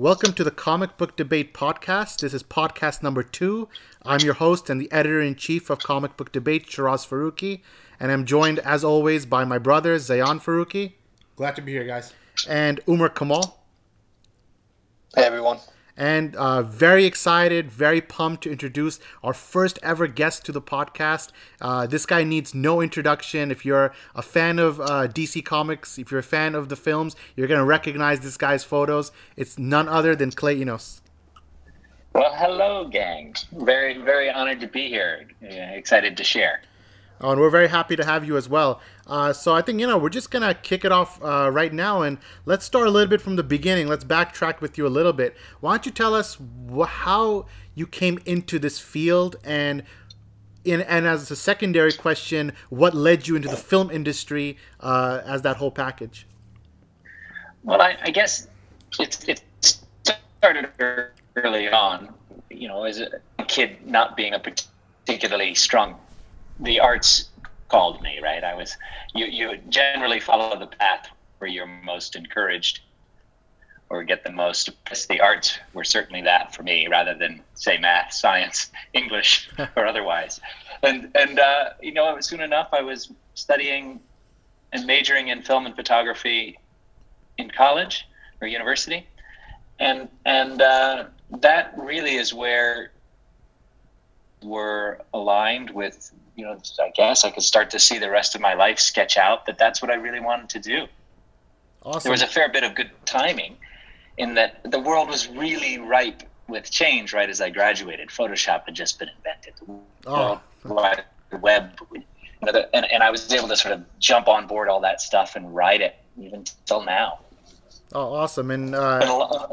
Welcome to the Comic Book Debate Podcast. This is podcast number two. I'm your host and the editor in chief of Comic Book Debate, Sheraz Farooqi, and I'm joined, as always, by my brother, Zayyan Farooqi. Glad to be here, guys. And Omer Kamal. Hey, everyone and uh, very excited, very pumped to introduce our first ever guest to the podcast. Uh, this guy needs no introduction. If you're a fan of uh, DC Comics, if you're a fan of the films, you're going to recognize this guy's photos. It's none other than Clay Enos. Well, hello, gang. Very, very honored to be here. excited to share. Oh, and we're very happy to have you as well. Uh, so I think you know we're just gonna kick it off uh, right now, and let's start a little bit from the beginning. Let's backtrack with you a little bit. Why don't you tell us wh- how you came into this field, and in, and as a secondary question, what led you into the film industry uh, as that whole package? Well, I, I guess it's it started early on. You know, as a kid, not being a particularly strong the arts called me, right? I was you you generally follow the path where you're most encouraged or get the most the arts were certainly that for me rather than say math science english or otherwise and and uh, you know soon enough i was studying and majoring in film and photography in college or university and and uh, that really is where we're aligned with you know, I guess I could start to see the rest of my life sketch out that that's what I really wanted to do. Awesome. There was a fair bit of good timing in that the world was really ripe with change right as I graduated. Photoshop had just been invented. Oh. The web, you know, the, and, and I was able to sort of jump on board all that stuff and ride it even till now. Oh, awesome! And uh,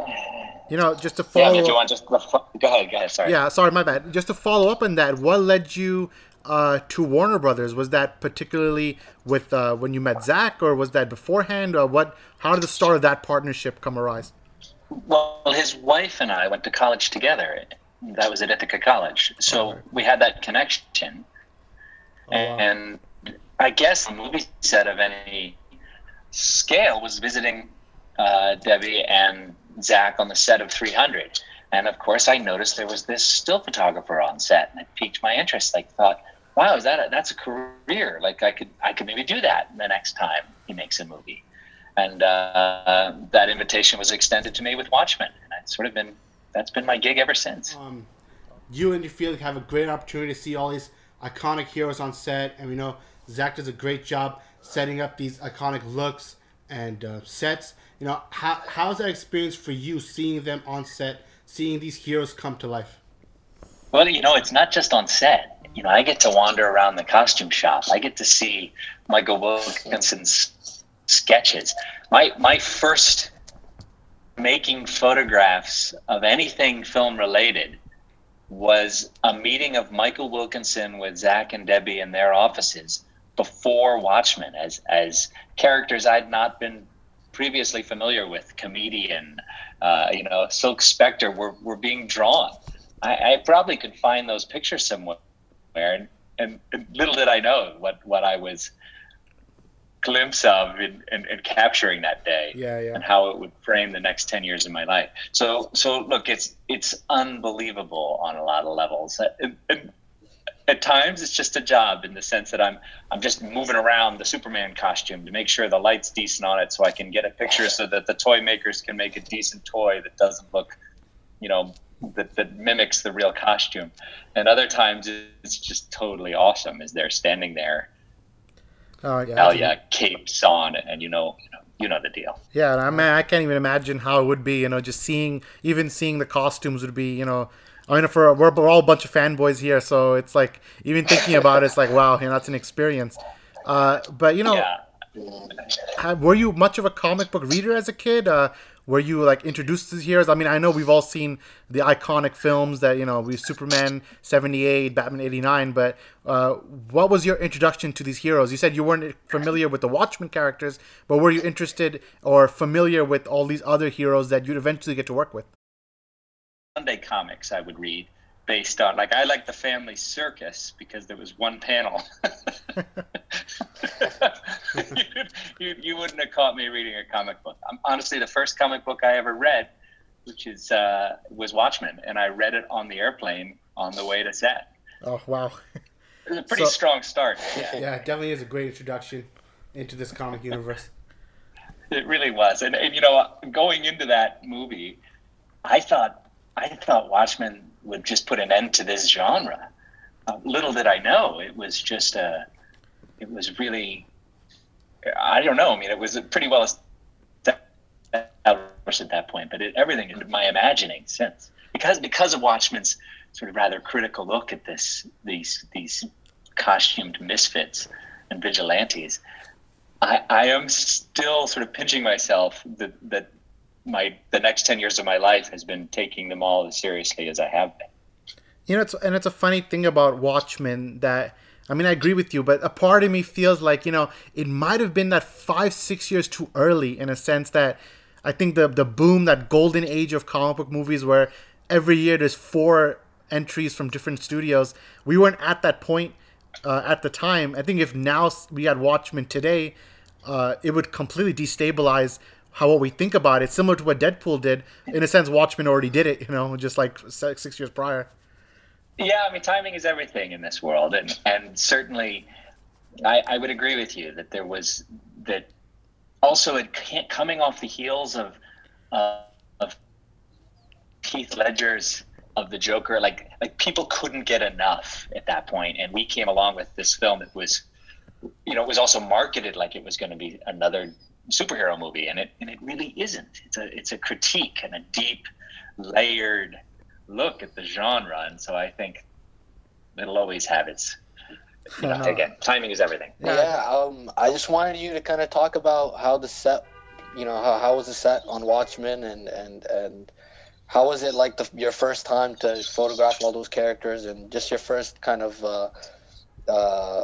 you know, just to follow. Yeah, you want just go ahead? Go ahead. Sorry. Yeah, sorry, my bad. Just to follow up on that, what led you uh, to Warner Brothers? Was that particularly with uh, when you met Zack, or was that beforehand? Or what? How did the start of that partnership come arise? Well, his wife and I went to college together. That was at Ithaca College, so right. we had that connection. Oh, wow. And I guess the movie set of any scale was visiting uh, Debbie and Zack on the set of 300. And of course, I noticed there was this still photographer on set, and it piqued my interest. I thought, wow, is that a, that's a career? Like I could I could maybe do that the next time he makes a movie. And uh, that invitation was extended to me with Watchmen, and it's sort of been that's been my gig ever since. Um, you and your field have a great opportunity to see all these iconic heroes on set, and we know Zack does a great job setting up these iconic looks and uh, sets. You know, how how's that experience for you seeing them on set, seeing these heroes come to life? Well, you know, it's not just on set you know, I get to wander around the costume shop. I get to see Michael Wilkinson's sketches. My my first making photographs of anything film related was a meeting of Michael Wilkinson with Zack and Debbie in their offices before Watchmen as as characters I'd not been previously familiar with, comedian, uh, you know, Silk Spectre were, were being drawn. I, I probably could find those pictures somewhere and, and, and, little did I know what, what I was glimpse of in, in, in, capturing that day yeah, yeah. and how it would frame the next 10 years of my life. So, so look, it's, it's unbelievable on a lot of levels. At times it's just a job in the sense that I'm, I'm just moving around the Superman costume to make sure the light's decent on it so I can get a picture so that the toy makers can make a decent toy that doesn't look, you know, that, that mimics the real costume. And other times it's just totally awesome as they're standing there. Oh yeah, yeah, capes on, and you know, you know, you know the deal. Yeah, I mean, I can't even imagine how it would be. You know, just seeing, even seeing the costumes would be, you know, I mean, for we're, we're all a bunch of fanboys here, so it's like even thinking about it, it's like wow, you know, that's an experience. Uh, but you know, yeah. were you much of a comic book reader as a kid? Uh, were you like introduced to these heroes? I mean, I know we've all seen the iconic films that you know we Superman seventy eight, Batman eighty nine, but uh, what was your introduction to these heroes? You said you weren't familiar with the Watchmen characters, but were you interested or familiar with all these other heroes that you'd eventually get to work with? Sunday comics I would read based on like I like the Family Circus because there was one panel. you, you, you, wouldn't have caught me reading a comic book. I'm, honestly, the first comic book I ever read which is uh, was Watchmen, and I read it on the airplane on the way to set. Oh wow. It was a pretty So- strong start. Yeah. Yeah, definitely is a great introduction into this comic universe. It really was, and, and you know, going into that movie, I thought I thought Watchmen would just put an end to this genre. Uh, little did I know, it was just a. It was really, I don't know. I mean, it was pretty well established at that point, but it, everything in my imagining since because because of Watchmen's sort of rather critical look at this these these costumed misfits and vigilantes. I, I am still sort of pinching myself that, that my the next ten years of my life has been taking them all as seriously as I have been. You know, it's and it's a funny thing about Watchmen that I mean, I agree with you, but a part of me feels like you know it might have been that five, six years too early in a sense that I think the the boom, that golden age of comic book movies, where every year there's four entries from different studios. We weren't at that point uh, at the time. I think if now we had Watchmen today, uh, it would completely destabilize how what we think about it. Similar to what Deadpool did, in a sense, Watchmen already did it. You know, just like six, years prior. Yeah, I mean, timing is everything in this world, and and certainly, I, I would agree with you that there was that. Also, it coming off the heels of uh, of Heath Ledger's of the Joker, like like people couldn't get enough at that point, and we came along with this film that was, you know, it was also marketed like it was going to be another superhero movie, and it and it really isn't. It's a it's a critique and a deep, layered look at the genre, and so I think it'll always have its. You know, again, timing is everything. Yeah. um, I just wanted you to kind of talk about how the set, you know, how, how was the set on Watchmen, and and and how was it like the, your first time to photograph all those characters, and just your first kind of, uh, uh,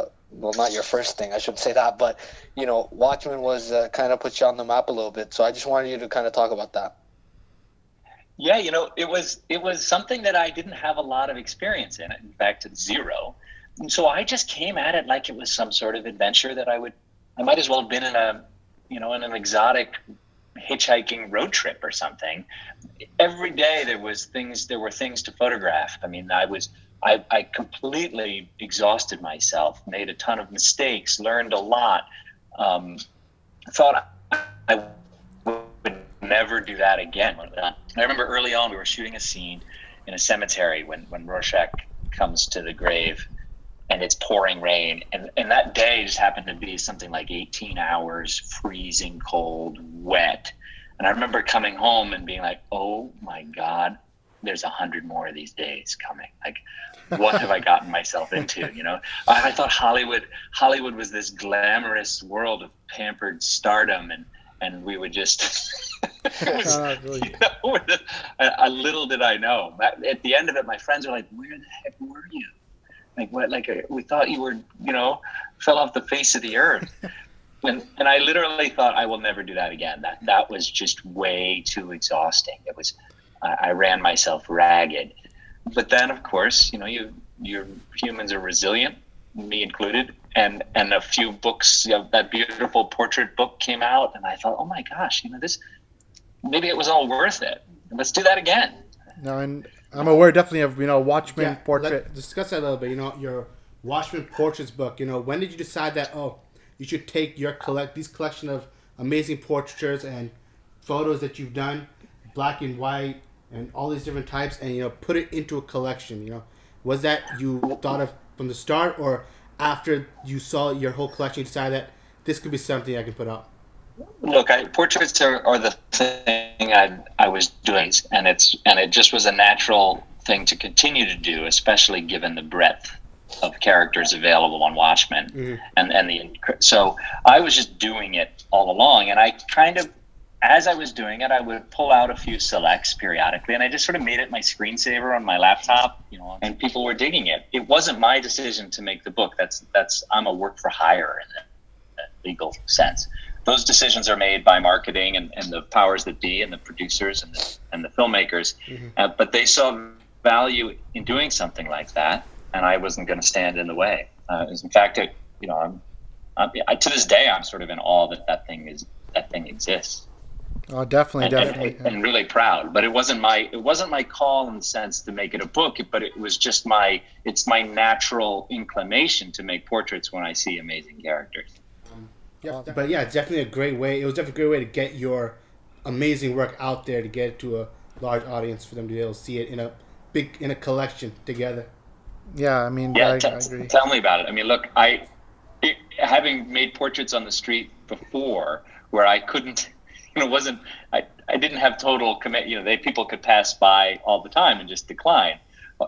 well, not your first thing, I should say that, but you know, Watchmen was uh, kind of put you on the map a little bit, so I just wanted you to kind of talk about that. Yeah, you know, it was it was something that I didn't have a lot of experience in. In fact, zero. And so I just came at it like it was some sort of adventure that I would. I might as well have been in a, you know, in an exotic hitchhiking road trip or something. Every day there was things. There were things to photograph. I mean, I was. I, I completely exhausted myself, made a ton of mistakes, learned a lot. Um, thought I would never do that again. I remember early on we were shooting a scene in a cemetery when when Rorschach comes to the grave and it's pouring rain and, and that day just happened to be something like 18 hours freezing cold wet and i remember coming home and being like oh my god there's a hundred more of these days coming like what have i gotten myself into you know I, I thought hollywood hollywood was this glamorous world of pampered stardom and and we would just was, you know, a, a little did I know. At the end of it, my friends were like, "Where the heck were you? Like what? Like uh, we thought you were, you know, fell off the face of the earth." and and I literally thought I will never do that again. That that was just way too exhausting. It was, I, I ran myself ragged. But then, of course, you know, you you humans are resilient, me included. And and a few books, you know, that beautiful portrait book came out, and I thought, oh my gosh, you know, this maybe it was all worth it. Let's do that again. No, and I'm aware definitely of you know Watchmen Yeah, portrait. Let, discuss that a little bit. You know, your Watchmen portraits book. You know, when did you decide that? Oh, you should take your collect these collection of amazing portraitures and photos that you've done, black and white, and all these different types, and you know, put it into a collection. You know, was that you thought of from the start, or after you saw your whole collection, you decided that this could be something I can put out? Look, I, portraits are, are the thing I, I was doing, and it's and it just was a natural thing to continue to do, especially given the breadth of characters available on Watchmen, mm-hmm. and and the so I was just doing it all along, and I kind of as I was doing it, I would pull out a few selects periodically, and I just sort of made it my screensaver on my laptop, you know. And people were digging it. It wasn't my decision to make the book. That's that's I'm a work for hire in the legal sense. Those decisions are made by marketing and, and the powers that be, and the producers and the and the filmmakers. Uh, but they saw value in doing something like that, and I wasn't going to stand in the way. Uh, as in fact, it, you know, I'm, I'm I, to this day I'm sort of in awe that that thing is that thing exists. Oh, definitely, and, definitely. and, and, really proud. But it wasn't my it wasn't my call in the sense to make it a book, but it was just my it's my natural inclination to make portraits when I see amazing characters. Um, yeah, but yeah, it's definitely a great way. It was definitely a great way to get your amazing work out there to get it to a large audience for them to be able to see it in a big in a collection together. Yeah, I mean, yeah, I, t- I agree. Tell me about it. I mean, look, I it, having made portraits on the street before, where I couldn't, know, wasn't I, I didn't have total commit. You know, they people could pass by all the time and just decline.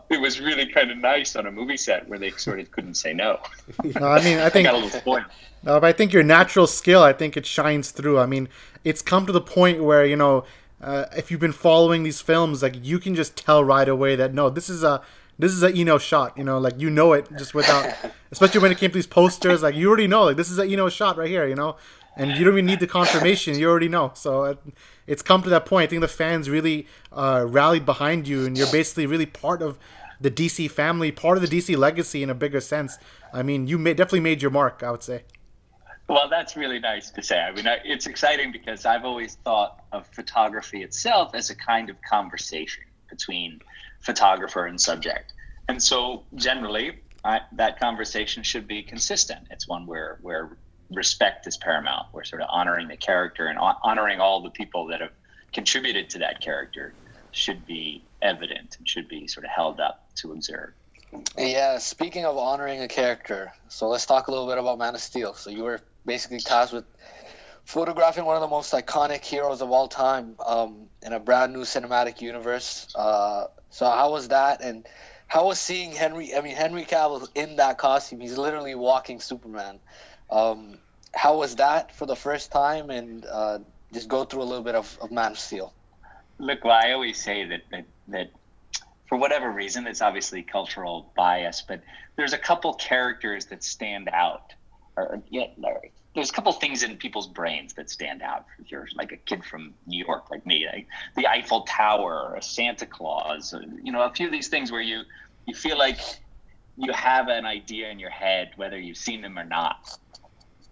It was really kind of nice on a movie set where they sort of couldn't say no. no I mean, I think. I got a little spoiled. No, but I think your natural skill, I think it shines through. I mean, it's come to the point where you know, uh, if you've been following these films, like you can just tell right away that no, this is a this is a Eno shot. You know, like you know it just without, especially when it came to these posters. Like you already know, like this is a Eno shot right here. You know, and you don't even need the confirmation. You already know. So it's come to that point. I think the fans really uh, rallied behind you, and you're basically really part of the DC family, part of the DC legacy in a bigger sense. I mean, you made, definitely made your mark. I would say. Well, that's really nice to say. I mean, it's exciting because I've always thought of photography itself as a kind of conversation between photographer and subject. And so, generally, I, that conversation should be consistent. It's one where where respect is paramount. We're sort of honoring the character and honoring all the people that have contributed to that character should be evident and should be sort of held up to observe. Yeah, speaking of honoring a character, so let's talk a little bit about Man of Steel. So you were basically tasked with photographing one of the most iconic heroes of all time um, in a brand new cinematic universe. Uh, so how was that, and how was seeing Henry? I mean, Henry Cavill in that costume. He's literally walking Superman. Um, how was that for the first time, and uh, just go through a little bit of, of Man of Steel. Look, well, I always say that, that that for whatever reason, it's obviously cultural bias, but there's a couple characters that stand out or yeah, there's a couple things in people's brains that stand out. If you're like a kid from New York, like me, like the Eiffel Tower, a Santa Claus, you know, a few of these things where you you feel like you have an idea in your head whether you've seen them or not,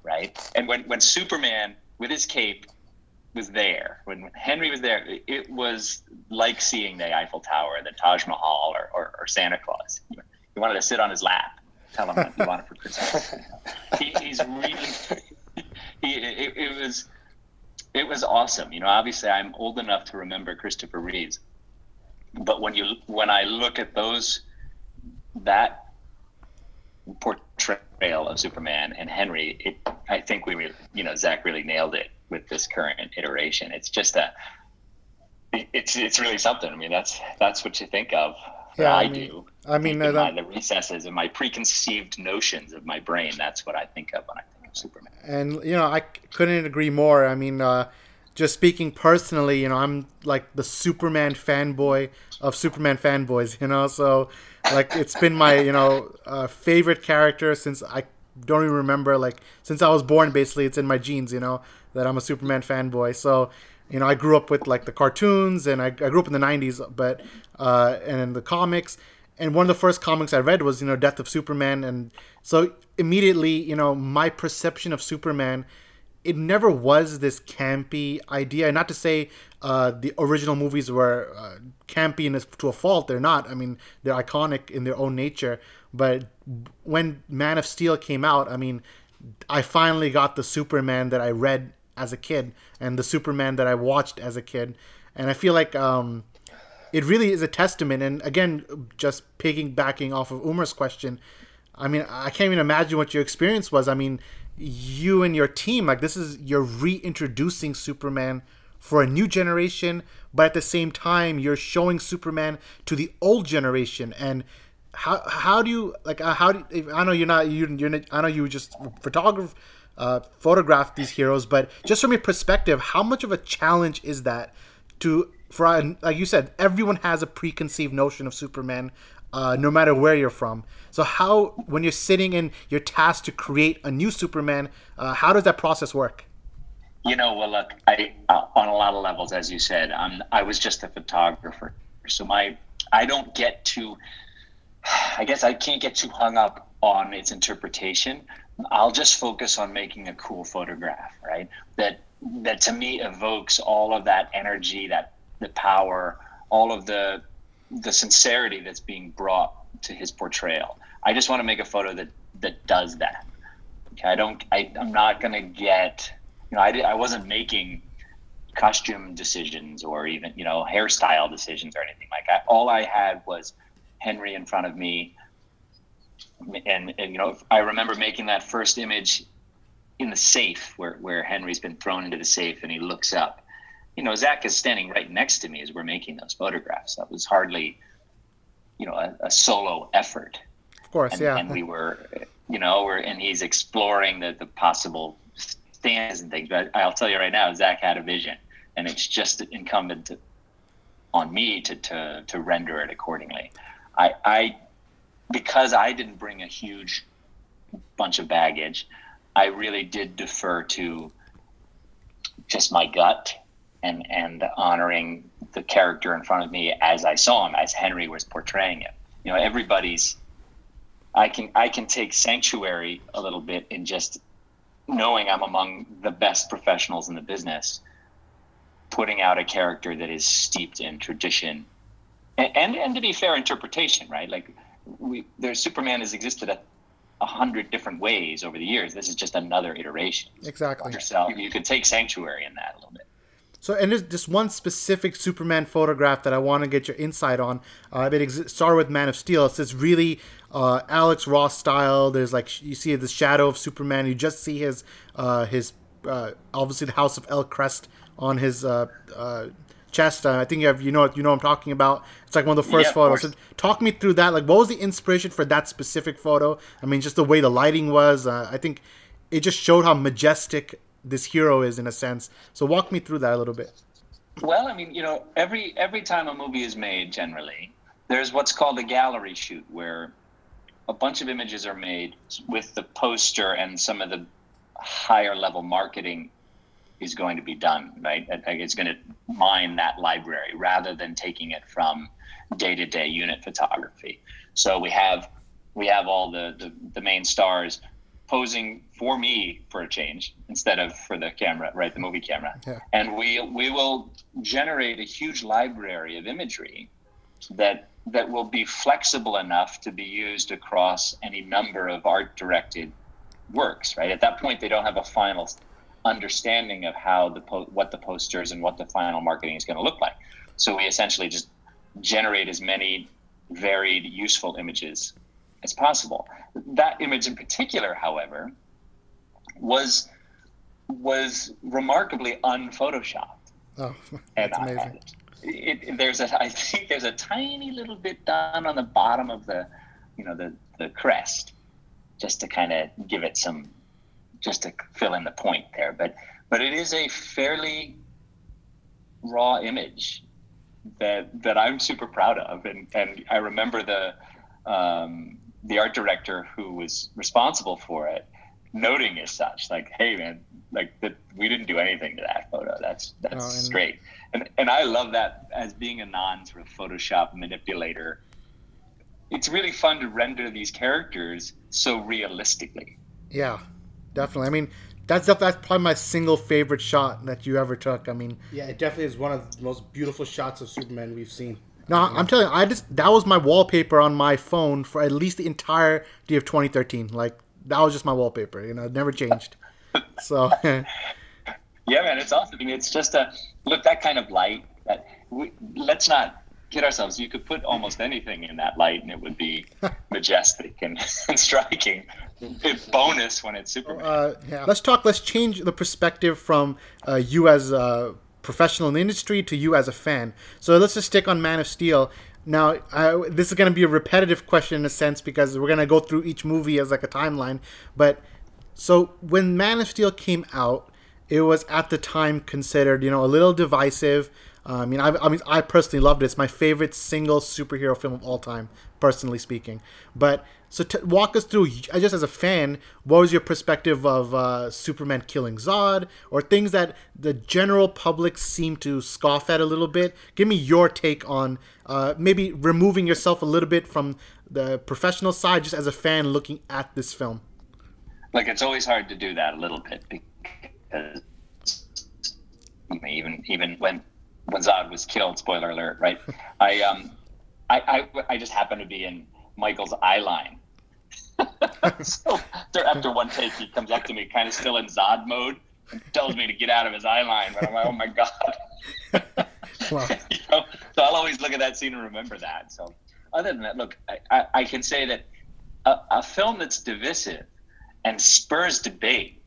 right? And when when Superman with his cape was there, when Henry was there, it was like seeing the Eiffel Tower, the Taj Mahal, or, or, or Santa Claus. He wanted to sit on his lap tell him what you want for Christmas. he, he's really he, it, it, was it was awesome. You know, obviously I'm old enough to remember Christopher Reeves, but when you when I look at those that portrayal of Superman and Henry, it I think we really, you know Zack really nailed it with this current iteration. It's just a it's it's really something. I mean, that's that's what you think of yeah, I, I mean, do. I mean, uh, my, the recesses and my preconceived notions of my brain. That's what I think of when I think of Superman. And you know, I couldn't agree more. I mean, uh, just speaking personally, you know, I'm like the Superman fanboy of Superman fanboys. You know, so like it's been my you know uh, favorite character since I don't even remember like since I was born. Basically, it's in my genes. You know that I'm a Superman fanboy. So you know, I grew up with like the cartoons, and I, I grew up in the '90s, but uh, and the comics. And one of the first comics I read was you know Death of Superman, and so immediately you know my perception of Superman, it never was this campy idea. Not to say uh, the original movies were uh, campy in a, to a fault; they're not. I mean, they're iconic in their own nature. But when Man of Steel came out, I mean, I finally got the Superman that I read as a kid and the Superman that I watched as a kid. And I feel like um, it really is a testament. And again, just piggybacking off of Omer's question, I mean, I can't even imagine what your experience was. I mean, you and your team, like this is you're reintroducing Superman for a new generation, but at the same time, you're showing Superman to the old generation. And how how do you like uh, how do you, I know you're not you you're I know you just photograph uh, photograph these heroes. But just from your perspective, how much of a challenge is that to for like you said, everyone has a preconceived notion of Superman, uh, no matter where you're from. So how when you're sitting and you're tasked to create a new Superman, uh, how does that process work? You know, well, look, I uh, on a lot of levels, as you said, I'm, I was just a photographer, so my I don't get to. I guess I can't get too hung up on its interpretation. I'll just focus on making a cool photograph, right? That that to me evokes all of that energy, that the power, all of the the sincerity that's being brought to his portrayal. I just want to make a photo that that does that. Okay, I don't. I, I'm not gonna get. You know, I I wasn't making costume decisions or even you know hairstyle decisions or anything like that. All I had was Henry in front of me, and, and you know I remember making that first image in the safe where where Henry's been thrown into the safe and he looks up. You know, Zack is standing right next to me as we're making those photographs. That was hardly, you know, a, a solo effort. Of course, and, yeah. And we were, you know, we're, and he's exploring the, the possible stands and things. But I'll tell you right now, Zack had a vision, and it's just incumbent to, on me to, to to render it accordingly. I, I because I didn't bring a huge bunch of baggage, I really did defer to just my gut and and honoring the character in front of me as I saw him, as Henry was portraying it. You know, everybody's. I can I can take sanctuary a little bit in just knowing I'm among the best professionals in the business, putting out a character that is steeped in tradition, and and, and to be fair, interpretation, right? Like we, there's Superman has existed a, a hundred different ways over the years. This is just another iteration. Exactly. Yourself, you could take sanctuary in that a little bit. So, and there's just one specific Superman photograph that I want to get your insight on. Uh, it ex- started with Man of Steel. It's this really uh, Alex Ross style. There's like you see the shadow of Superman. You just see his uh, his uh, obviously the House of El Crest on his uh, uh, chest. I think you have you know you know what I'm talking about. It's like one of the first Yeah, photos. So talk me through that. Like, what was the inspiration for that specific photo? I mean, just the way the lighting was. I think it just showed how majestic this hero is in a sense. So walk me through that a little bit. Well, I mean, you know, every every time a movie is made, generally, there's what's called a gallery shoot, where a bunch of images are made with the poster and some of the higher level marketing is going to be done. Right, it's going to mine that library rather than taking it from day to day unit photography. So we have we have all the, the the main stars posing for me for a change instead of for the camera, right? The movie camera. Yeah. And we we will generate a huge library of imagery that that will be flexible enough to be used across any number of art directed works, right? At that point they don't have a final understanding of how the po- what the posters and what the final marketing is going to look like. So we essentially just generate as many varied useful images as possible. That image in particular, however, was was remarkably unphotoshopped. Oh, And that's I- amazing. It, it, there's a, I think there's a tiny little bit done on the bottom of the, you know, the the crest, just to kind of give it some, just to fill in the point there. But but it is a fairly raw image that that I'm super proud of, and and I remember the um, the art director who was responsible for it noting as such, like, "Hey, man, like that we didn't do anything to that photo. That's that's Oh, and- great." And and I love that as being a non sort of Photoshop manipulator. It's really fun to render these characters so realistically. Yeah, definitely. I mean, that's that's probably my single favorite shot that you ever took. I mean, Yeah, it definitely is one of the most beautiful shots of Superman we've seen. No, I'm telling you, I just that was my wallpaper on my phone for at least the entire entirety of 2013. Like that was just my wallpaper. You know, it never changed. So Yeah, man, it's awesome. I mean, it's just a look that kind of light. That we, let's not kid ourselves. You could put almost anything in that light, and it would be majestic and, and striking. It's bonus when it's Superman. uh, yeah. let's talk. Let's change the perspective from uh, you as a professional in the industry to you as a fan. So let's just stick on Man of Steel. Now, I, this is going to be a repetitive question in a sense because we're going to go through each movie as like a timeline. But so when Man of Steel came out, it was at the time considered, you know, a little divisive. Uh, I mean, I, I mean, I personally loved it. It's my favorite single superhero film of all time, personally speaking. But so to walk us through, just as a fan, what was your perspective of uh, Superman killing Zod, or things that the general public seem to scoff at a little bit? Give me your take on uh, maybe removing yourself a little bit from the professional side, just as a fan looking at this film. like it's always hard to do that a little bit because even even when when Zod was killed. Spoiler alert, right? I um, I, I I just happened to be in Michael's eye line. so after one take, he comes up to me, kind of still in Zod mode, and tells me to get out of his eye line. But I'm like, oh my god. Wow. you know? So I'll always look at that scene and remember that. So other than that, look, I, I, I can say that a, a film that's divisive and spurs debate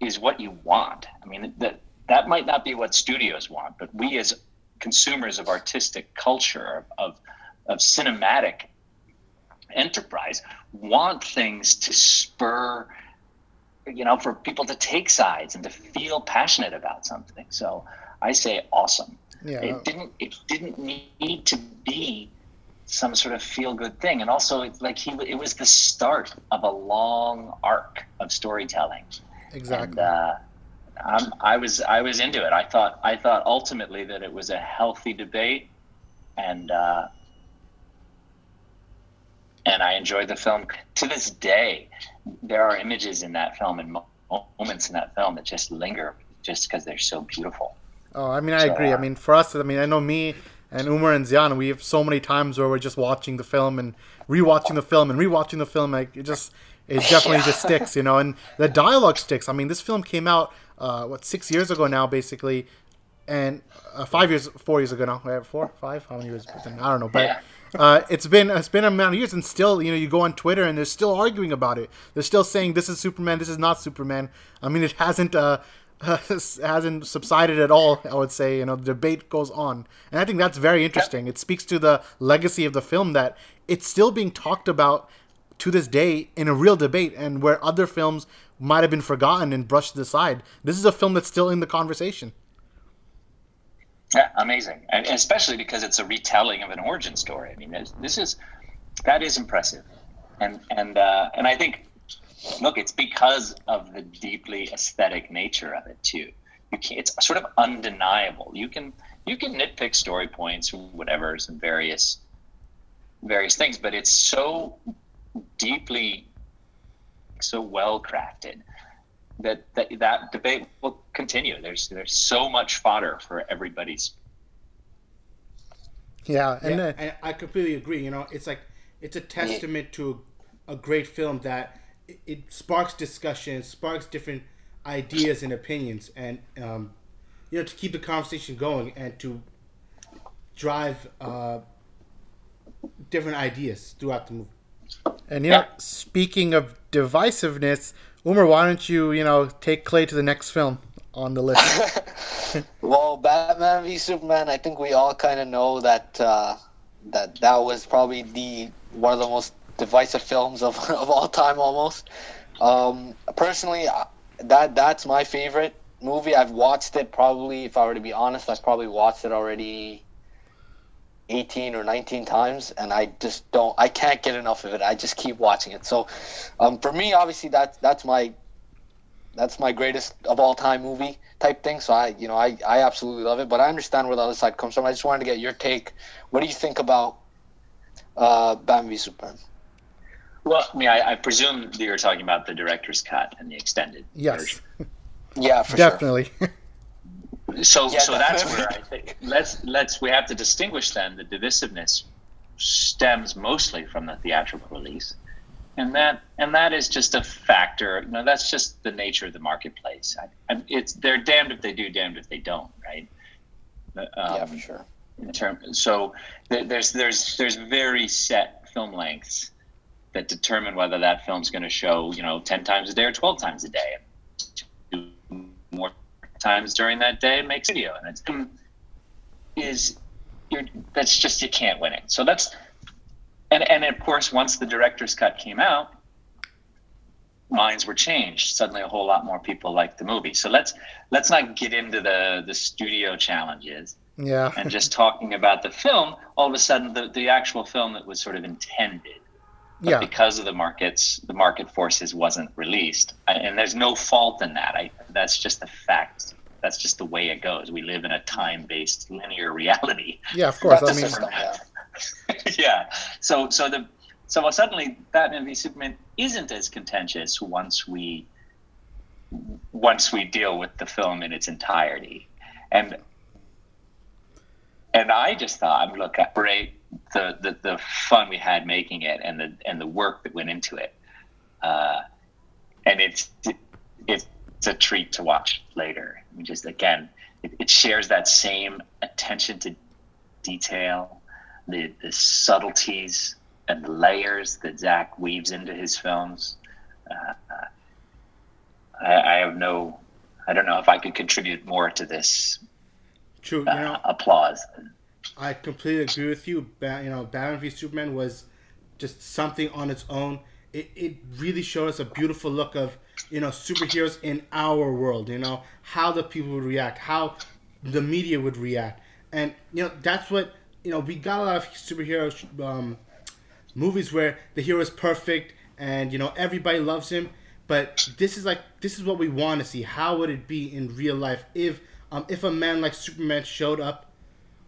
is what you want. I mean, that that might not be what studios want, but we as consumers of artistic culture, of of cinematic enterprise, want things to spur, you know, for people to take sides and to feel passionate about something. So I say awesome. Yeah. It didn't. It didn't need to be some sort of feel good thing, and also it's like he. It was the start of a long arc of storytelling. Exactly. And, uh, I'm, I was I was into it. I thought I thought ultimately that it was a healthy debate, and uh, and I enjoyed the film. To this day, there are images in that film and moments in that film that just linger, just because they're so beautiful. Oh, I mean, I So, agree. I uh, mean, for us, I mean, I know me and Omer and Zayyan, we have so many times where we're just watching the film and rewatching the film and rewatching the film. Like, it just, it definitely just sticks, you know. And the dialogue sticks. I mean, this film came out, uh, what, six years ago now, basically, and uh, five years, four years ago now. Four, five, how many years? I don't know, but. Yeah. Uh, it's been it's been a amount of years, and still, you know, you go on Twitter and they're still arguing about it. They're still saying this is Superman, this is not Superman. I mean, it hasn't uh, hasn't subsided at all. I would say, you know, the debate goes on, and I think that's very interesting. It speaks to the legacy of the film that it's still being talked about to this day in a real debate, and where other films might have been forgotten and brushed aside. This is a film that's still in the conversation. Yeah, amazing, and especially because it's a retelling of an origin story. I mean, this, is that is impressive, and and uh, and I think, look, it's because of the deeply aesthetic nature of it too. You can it's sort of undeniable. You can you can nitpick story points, or whatever, and various various things, but it's so deeply, so well crafted that, that that debate will continue. There's there's so much fodder for everybody's. Yeah, and yeah, uh, and I completely agree. You know, it's like it's a testament to a, a great film that it, it sparks discussion, sparks different ideas and opinions, and um, you know to keep the conversation going and to drive uh, different ideas throughout the movie. And you know, Yeah. speaking of divisiveness, Omer, why don't you, you know, take Clay to the next film on the list? Well, Batman v Superman. I think we all kind of know that uh, that that was probably the one of the most divisive films of, of all time, almost. Um, personally, that that's my favorite movie. I've watched it probably, if I were to be honest, I've probably watched it already eighteen or nineteen times, and I just don't. I can't get enough of it. I just keep watching it. So, um, for me, obviously, that's that's my that's my greatest of all time movie type thing. So I, you know, I, I absolutely love it. But I understand where the other side comes from. I just wanted to get your take. What do you think about uh, Batman v Superman? Well, I mean, I, I presume that you're talking about the director's cut and the extended yes, version. Yeah, for sure. So, Yeah, so that's where I think let's let's we have to distinguish then the divisiveness stems mostly from the theatrical release, and that and that is just a factor. You know, that's just the nature of the marketplace. I, I, it's they're damned if they do, damned if they don't, right? Um, yeah, for sure. in term so there- there's there's there's very set film lengths that determine whether that film's going to show you know 10 times a day or 12 times a day times during that day it makes video. And it's is you're that's just you can't win it. So that's and and of course once the director's cut came out minds were changed. Suddenly a whole lot more people liked the movie. So let's let's not get into the the studio challenges yeah, and just talking about the film, all of a sudden the, the actual film that was sort of intended, but yeah, because of the markets, the market forces wasn't released, and there's no fault in that. I that's just the fact. That's just the way it goes. We live in a time-based linear reality. yeah. Of course. That's I the mean, yeah. yeah. So so the so suddenly Batman v Superman isn't as contentious once we once we deal with the film in its entirety. and and I just thought, I mean, look, great the, the the fun we had making it and the and the work that went into it, uh, and it's it's a treat to watch later. I mean, just again, it, it shares that same attention to detail, the the subtleties and the layers that Zack weaves into his films. Uh, I, I have no, I don't know if I could contribute more to this True. You uh, know, applause. I completely agree with you. Ba- you know, Batman v Superman was just something on its own. It, it really showed us a beautiful look of you know superheroes in our world. You know how the people would react, how the media would react, and you know that's what you know. We got a lot of superhero um, movies where the hero is perfect and you know everybody loves him. But this is like this is what we want to see. How would it be in real life if um, if a man like Superman showed up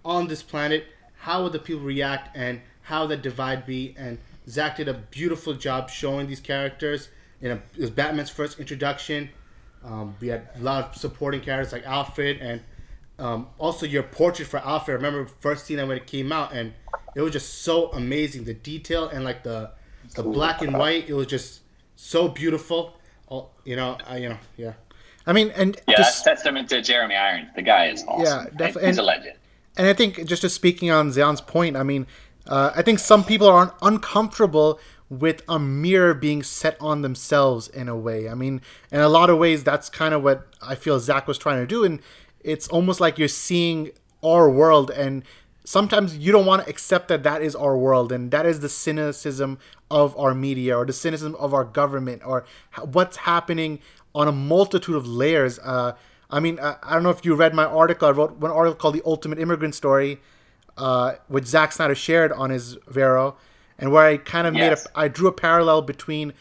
on this planet, how would the people react and how that divide be? And Zack did a beautiful job showing these characters. In know, it was Batman's first introduction. Um, we had a lot of supporting characters like Alfred and um, also your portrait for Alfred. I remember first seeing that when it came out, and it was just so amazing. The detail and like the the black and white, it was just so beautiful. Oh, you know, I, you know, yeah. I mean, and Yeah, just- that's testament to Jeremy Irons. The guy is awesome. Yeah, definitely. He's a legend. And I think just to speaking on Zayyan's point, I mean, uh, I think some people are un- uncomfortable with a mirror being set on themselves in a way. I mean, in a lot of ways, that's kind of what I feel Zack was trying to do, and it's almost like you're seeing our world, and sometimes you don't want to accept that that is our world, and that is the cynicism of our media or the cynicism of our government or what's happening on a multitude of layers. Uh, I mean, I, I don't know if you read my article. I wrote one article called "The Ultimate Immigrant Story," uh, which Zack Snyder shared on his Vero, and where I kind of Yes. made a, I drew a parallel between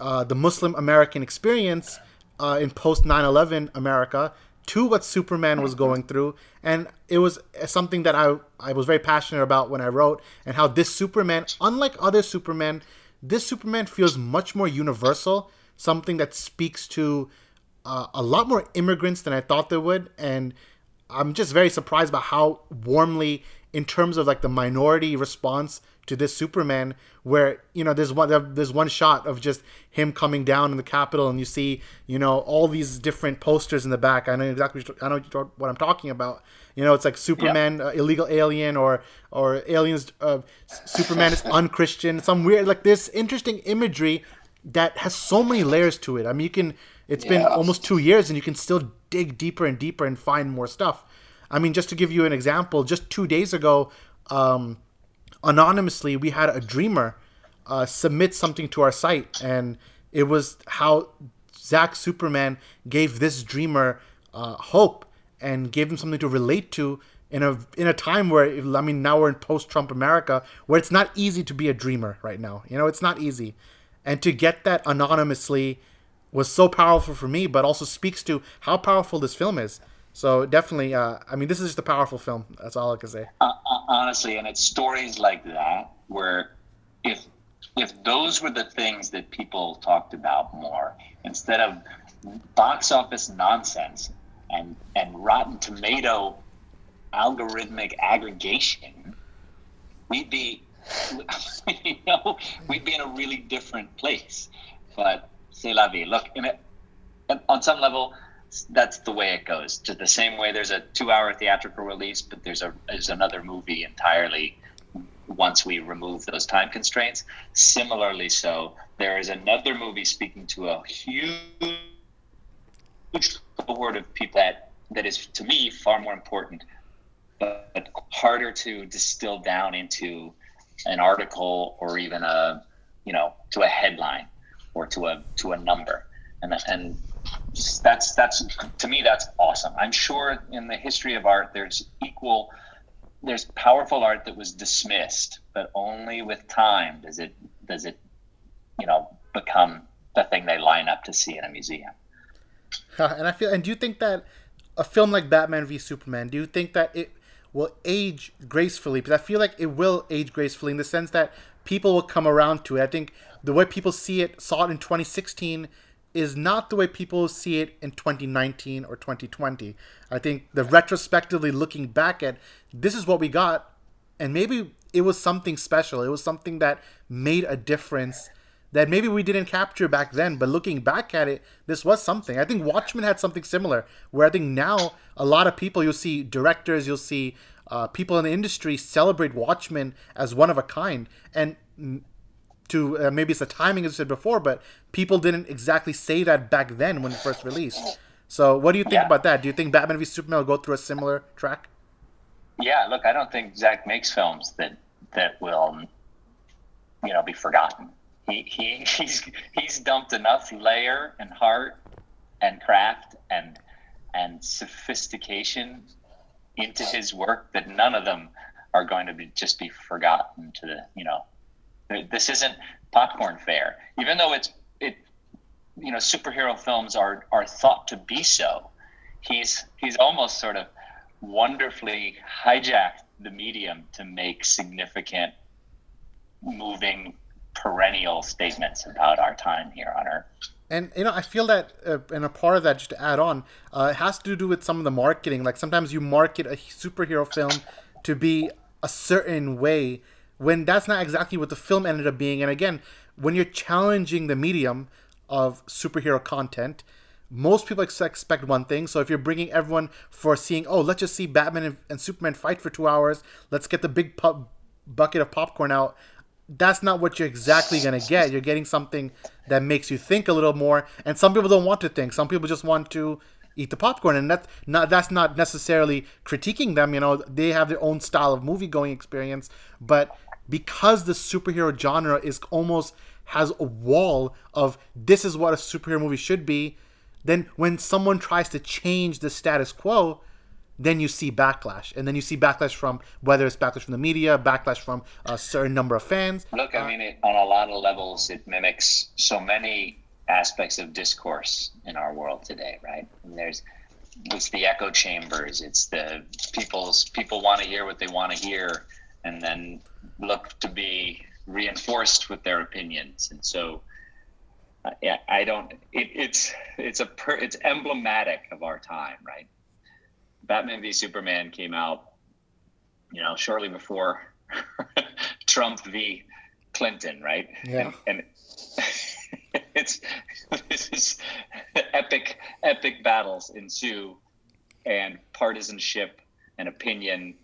uh, the Muslim American experience uh, in post 9/11 America to what Superman was going through, and it was something that I I was very passionate about when I wrote, and how this Superman, unlike other Superman, this Superman feels much more universal, something that speaks to uh, a lot more immigrants than I thought they would, and I'm just very surprised by how warmly, in terms of like the minority response to this Superman, where you know there's one there's one shot of just him coming down in the Capitol, and you see you know all these different posters in the back. I know exactly I know what I'm talking about. You know, it's like Superman, uh, illegal alien, or or aliens. Uh, Superman is unchristian. Some weird like this interesting imagery that has so many layers to it. I mean, you can. It's been almost two years, and you can still dig deeper and deeper and find more stuff. I mean, just to give you an example, just two days ago, um, anonymously, we had a dreamer uh, submit something to our site, and it was how Zack Superman gave this dreamer uh, hope and gave him something to relate to in a in a time where I mean now we're in post Trump America where it's not easy to be a dreamer right now. You know, it's not easy, and to get that anonymously was so powerful for me, but also speaks to how powerful this film is. So definitely, uh, I mean, this is just a powerful film. That's all I can say. Uh, uh, honestly, and it's stories like that where if if those were the things that people talked about more instead of box office nonsense and and Rotten Tomato algorithmic aggregation, we'd be you know we'd be in a really different place. But c'est la vie. Look, it, on some level, that's the way it goes. Just the same way there's a two-hour theatrical release, but there's a there's another movie entirely once we remove those time constraints. Similarly, so there is another movie speaking to a huge cohort of people that that is to me far more important, but, but harder to distill down into an article or even a you know to a headline or to a to a number and and that's that's to me that's awesome i'm sure in the history of art there's equal there's powerful art that was dismissed but only with time does it does it you know become the thing they line up to see in a museum and I feel, and do you think that a film like Batman v Superman, do you think that it will age gracefully? Because I feel like it will age gracefully in the sense that people will come around to it. I think the way people see it, saw it in 2016, is not the way people see it in 2019 or 2020. I think the retrospectively looking back at this is what we got, and maybe it was something special. It was something that made a difference that maybe we didn't capture back then, but looking back at it, this was something. I think Watchmen had something similar, where I think now a lot of people, you'll see directors, you'll see uh, people in the industry celebrate Watchmen as one of a kind. And to uh, maybe it's the timing as I said before, but people didn't exactly say that back then when it first released. So, what do you think yeah. about that? Do you think Batman v Superman will go through a similar track? Yeah, look, I don't think Zack makes films that that will, you know, be forgotten. He, he he's he's dumped enough layer and heart and craft and and sophistication into his work that none of them are going to be just be forgotten to the you know this isn't popcorn fare, even though it's it. You know, superhero films are are thought to be so. He's he's almost sort of wonderfully hijacked the medium to make significant, moving, perennial statements about our time here on Earth. And you know, I feel that, uh, and a part of that, just to add on, uh, has to do with some of the marketing. Like sometimes you market a superhero film to be a certain way when that's not exactly what the film ended up being. And again, when you're challenging the medium of superhero content, most people expect one thing. So if you're bringing everyone for seeing, oh, let's just see Batman and, Superman fight for two hours, let's get the big pu- bucket of popcorn out. That's not what you're exactly gonna get. You're getting something that makes you think a little more. And some people don't want to think. Some people just want to eat the popcorn, and that's not that's not necessarily critiquing them. You know, they have their own style of movie going experience, but because the superhero genre is almost has a wall of this is what a superhero movie should be, then when someone tries to change the status quo, then you see backlash, and then you see backlash from whether it's backlash from the media, backlash from a certain number of fans. Look, I uh, mean, it, on a lot of levels, it mimics so many aspects of discourse in our world today, right? And there's it's the echo chambers, it's the people's people want to hear what they want to hear, and then look to be reinforced with their opinions, and so. Uh, yeah, I don't. It, it's it's a per, it's emblematic of our time, right? Batman v Superman came out, you know, shortly before Trump v Clinton, right? Yeah. And, and it's this is epic epic battles ensue and partisanship and opinion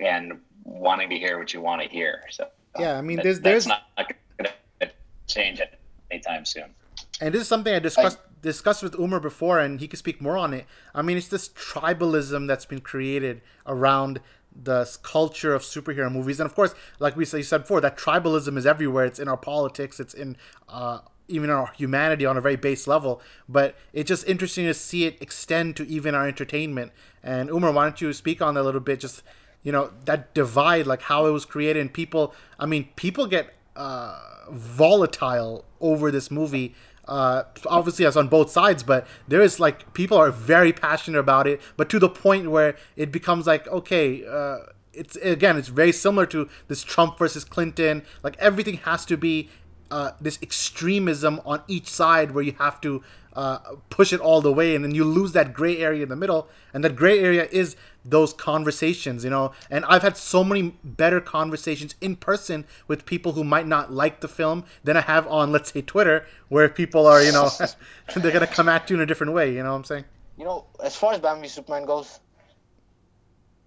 and wanting to hear what you want to hear. So yeah, I mean, that, there's there's not going to change it anytime soon. And this is something I discussed I, discussed with Omer before, and he could speak more on it. I mean, it's this tribalism that's been created around the culture of superhero movies, and of course, like we said before, that tribalism is everywhere. It's in our politics. It's in uh, even our humanity on a very base level. But it's just interesting to see it extend to even our entertainment. And Omer, why don't you speak on that a little bit? Just you know that divide, like how it was created, and people. I mean, people get uh, volatile over this movie. Uh, obviously, that's on both sides, but there is like people are very passionate about it, but to the point where it becomes like okay. Uh, it's again, it's very similar to this Trump versus Clinton. Like everything has to be uh, this extremism on each side where you have to uh, push it all the way and then you lose that gray area in the middle and that gray area is those conversations you know? And i've had so many better conversations in person with people who might not like the film than i have on let's say twitter where people are you know they're gonna come at you in a different way you know what i'm saying? You know as far as batman v superman goes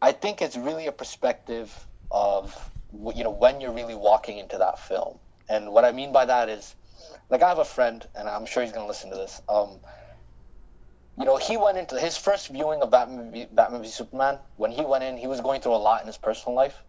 i think it's really a perspective of you know when you're really walking into that film. And what i mean by that is like I have a friend, and I'm sure he's gonna listen to this. Um, you know, he went into his first viewing of Batman Batman v Superman. When he went in, he was going through a lot in his personal life.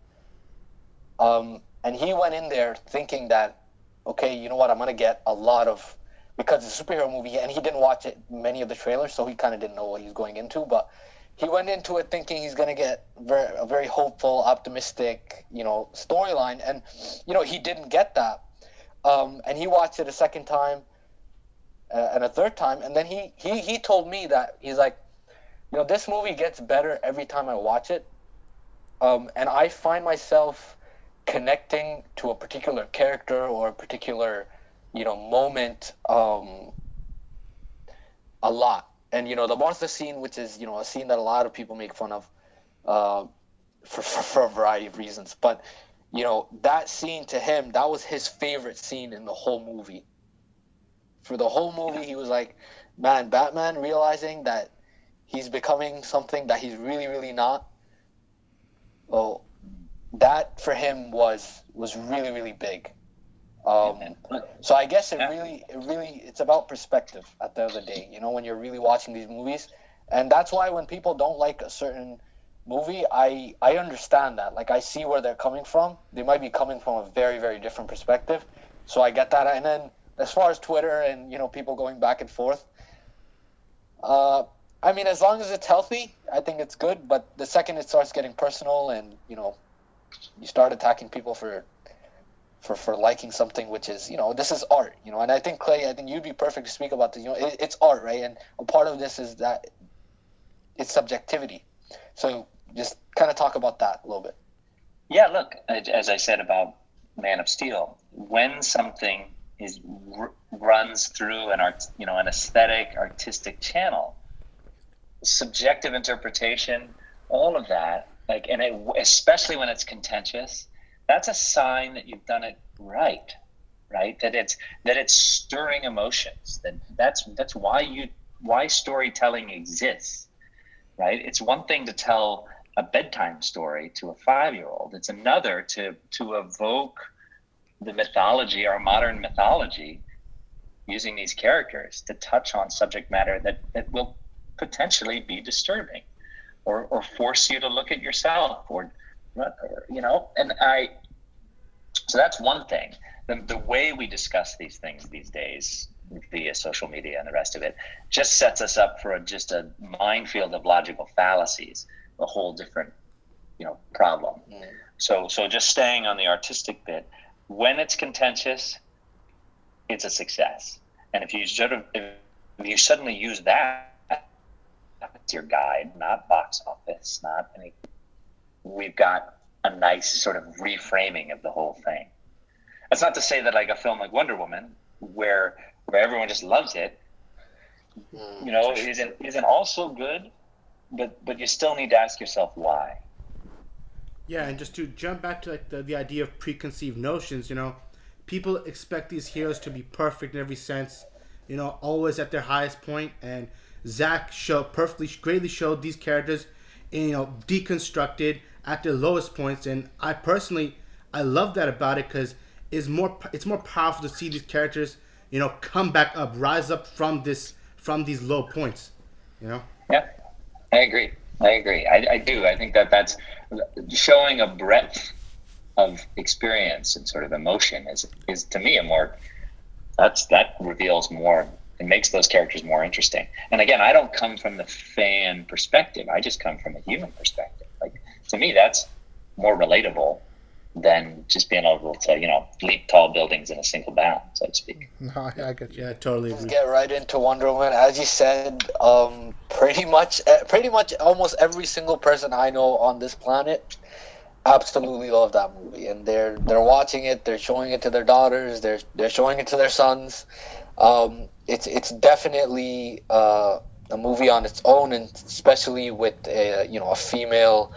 Um, and he went in there thinking that, okay, you know what, I'm gonna get a lot of because it's a superhero movie, and he didn't watch it many of the trailers, so he kind of didn't know what he was going into. But he went into it thinking he's gonna get very, a very hopeful, optimistic, you know, storyline, and you know he didn't get that. Um, and he watched it a second time uh, and a third time, and then he, he he told me that he's like, you know, this movie gets better every time I watch it, um, and I find myself connecting to a particular character or a particular, you know, moment um, a lot. And you know the monster scene, which is you know a scene that a lot of people make fun of, uh, for, for for a variety of reasons. But you know that scene to him, that was his favorite scene in the whole movie. For the whole movie, he was like, "Man, Batman realizing that he's becoming something that he's really, really not." Well, that for him was was really, really big. Um, so I guess it really, it really, it's about perspective at the end of the day. You know, when you're really watching these movies, and that's why when people don't like a certain movie, I I understand that. Like I see where they're coming from. They might be coming from a very, very different perspective. So I get that. And then as far as Twitter and you know people going back and forth, uh, I mean, as long as it's healthy, I think it's good. But the second it starts getting personal and you know, you start attacking people for for, for liking something which is you know this is art you know and i think clay i think you'd be perfect to speak about this you know it, it's art right and a part of this is that it's subjectivity so just kind of talk about that a little bit Yeah, look, as I said about Man of Steel, when something is r- runs through an art, you know, an aesthetic, artistic channel, subjective interpretation, all of that, like, and it, especially when it's contentious, that's a sign that you've done it right, right? That it's that it's stirring emotions. That that's that's why you why storytelling exists, right? It's one thing to tell a bedtime story to a five year old. It's another to to evoke the mythology, our modern mythology, using these characters to touch on subject matter that, that will potentially be disturbing or, or force you to look at yourself or you know and i so that's one thing the, the way we discuss these things these days via social media and the rest of it just sets us up for a, just a minefield of logical fallacies a whole different you know problem Mm. so so just staying on the artistic bit when it's contentious it's a success and if you sort of if you suddenly use that as your guide not box office not any we've got a nice sort of reframing of the whole thing that's not to say that like a film like wonder woman where where everyone just loves it Mm. you know isn't isn't also good but but you still need to ask yourself why Yeah, and just to jump back to like the, the idea of preconceived notions, you know, people expect these heroes to be perfect in every sense, you know, always at their highest point, and Zack showed perfectly, greatly showed these characters, you know, deconstructed at their lowest points, and I personally, I love that about it because it's more, it's more powerful to see these characters, you know, come back up, rise up from this, from these low points, you know. Yeah, I agree. I agree. I, I do. I think that that's showing a breadth of experience and sort of emotion is is to me a more that's that reveals more and makes those characters more interesting. And again, I don't come from the fan perspective. I just come from a human perspective. Like to me, that's more relatable than just being able to you know leap tall buildings in a single bound, so to speak. No, I, I get you. Yeah, totally Let's get right into Wonder Woman. As you said, um, pretty much, eh, pretty much, almost every single person I know on this planet absolutely love that movie, and they're they're watching it. They're showing it to their daughters. They're they're showing it to their sons. Um, it's it's definitely uh, a movie on its own, and especially with a, you know a female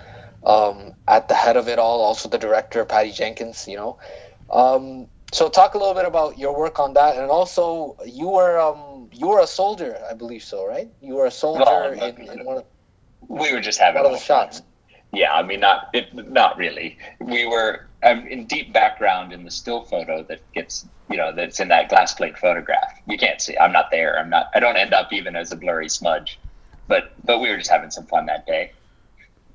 um, at the head of it all. Also, the director Patty Jenkins. You know. Um, so talk a little bit about your work on that, and also you were um you were a soldier, I believe so, right? You were a soldier Well, in, in one of, We were just having one of the fun. shots. Yeah, I mean, not it, not really. We were um, in deep background in the still photo that gets, you know, that's in that glass plate photograph. You can't see. I'm not there. I'm not. I don't end up even as a blurry smudge. But but we were just having some fun that day.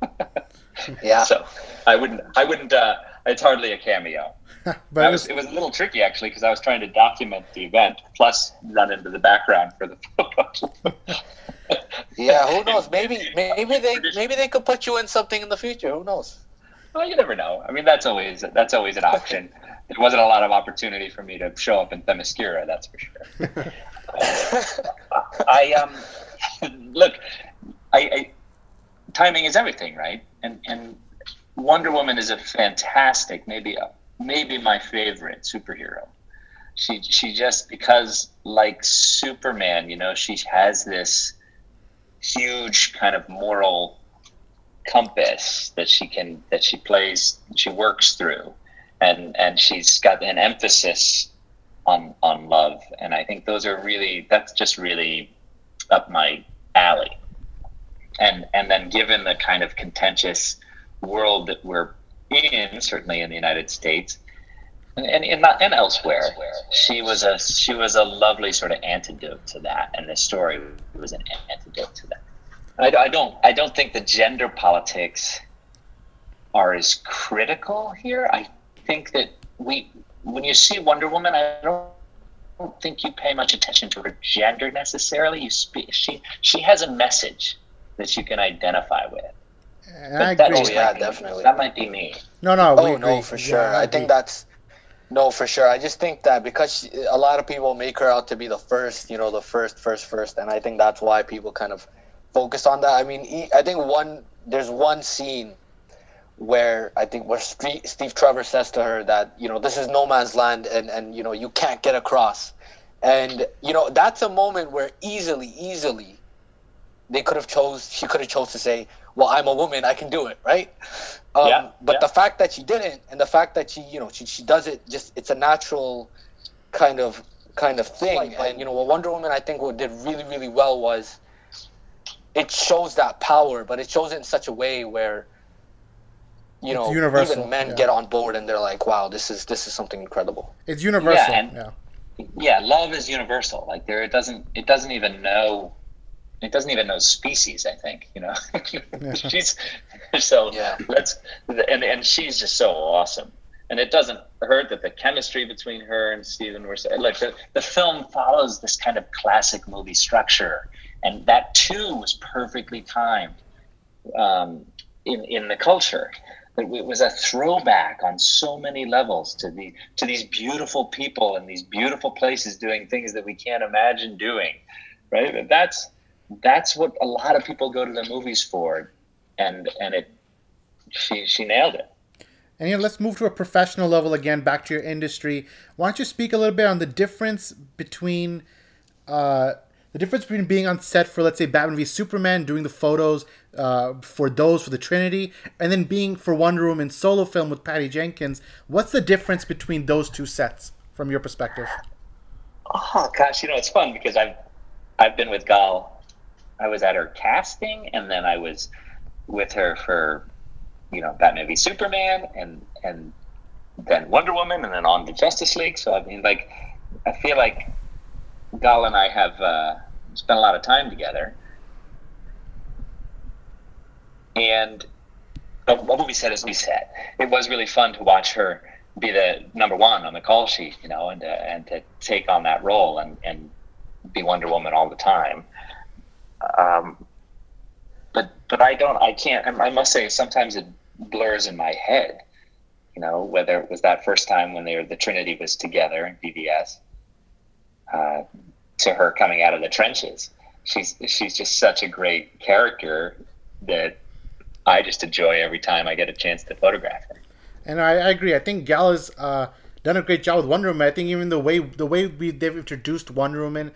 Yeah, So I wouldn't. I wouldn't. Uh, it's hardly a cameo. but I it was, was, it was a little tricky actually because I was trying to document the event plus run into the background for the photo. yeah. Who knows? Maybe maybe they maybe they could put you in something in the future. Who knows? Well, you never know. I mean, that's always that's always an option. There wasn't a lot of opportunity for me to show up in Themyscira, that's for sure. I um, look, I, I timing is everything, right? And and Wonder Woman is a fantastic, maybe maybe my favorite superhero. She she just because like Superman, you know, she has this huge kind of moral compass that she can that she plays she works through. And and she's got an emphasis on on love. And i think those are really that's just really up my alley and and then given the kind of contentious world that we're in certainly in the united states and and, and, not, and elsewhere she was a she was a lovely sort of antidote to that and the story was an antidote to that I, I don't I don't think the gender politics are as critical here. I think that we when you see Wonder Woman, I don't, don't think you pay much attention to her gender necessarily. You speak, she she has a message that you can identify with. I But agree. Oh, yeah, definitely. That might be me. No, no. Oh, we Oh no, agree. for Yeah, sure. I think that's no, for sure. I just think that because she, a lot of people make her out to be the first, you know, the first, first, first, and I think that's why people kind of focus on that. I mean, I think one there's one scene where I think where Steve, Steve Trevor says to her that you know this is no man's land and and you know you can't get across, and you know that's a moment where easily, easily they could have chose she could have chose to say well i'm a woman i can do it right um, Yeah, but yeah. the fact that she didn't and the fact that she you know she, she does it just it's a natural kind of kind of thing and you know what wonder woman i think what did really really well was it shows that power but it shows it in such a way where you It's know universal, even men yeah. get on board and they're like wow this is this is something incredible It's universal. and- yeah. yeah love is universal like there it doesn't it doesn't even know it doesn't even know species i think you know? She's so Yeah. let's and and she's just so awesome. And it doesn't hurt that the chemistry between her and Steven were like the, the film follows this kind of classic movie structure. And that too was perfectly timed um, in in the culture. It w- was a throwback on so many levels to the to these beautiful people and these beautiful places doing things that we can't imagine doing right? And that's that's what a lot of people go to the movies for and and it she she nailed it And you know, let's move to a professional level again, back to your industry. Why don't you speak a little bit on the difference between uh, the difference between being on set for, let's say, Batman v Superman, doing the photos uh, for those for the Trinity, and then being for Wonder Woman solo film with Patty Jenkins. What's the difference between those two sets from your perspective? oh gosh you know it's fun because i've i've been with gal i was at her casting and then i was with her for you know batman v superman and and then wonder woman and then on to justice league. So i mean like i feel like gal and i have uh, spent a lot of time together. And what we said is we said. It was really fun to watch her be the number one on the call sheet, you know, and to, and to take on that role and, and be Wonder Woman all the time. Um, but but I don't, I can't. I must say, sometimes it blurs in my head, you know, whether it was that first time when they were the Trinity was together in BVS, uh, to her coming out of the trenches. She's she's just such a great character that I just enjoy every time I get a chance to photograph her. And I, I agree. I think Gal has uh, done a great job with Wonder Woman. I think even the way the way we they've introduced Wonder Woman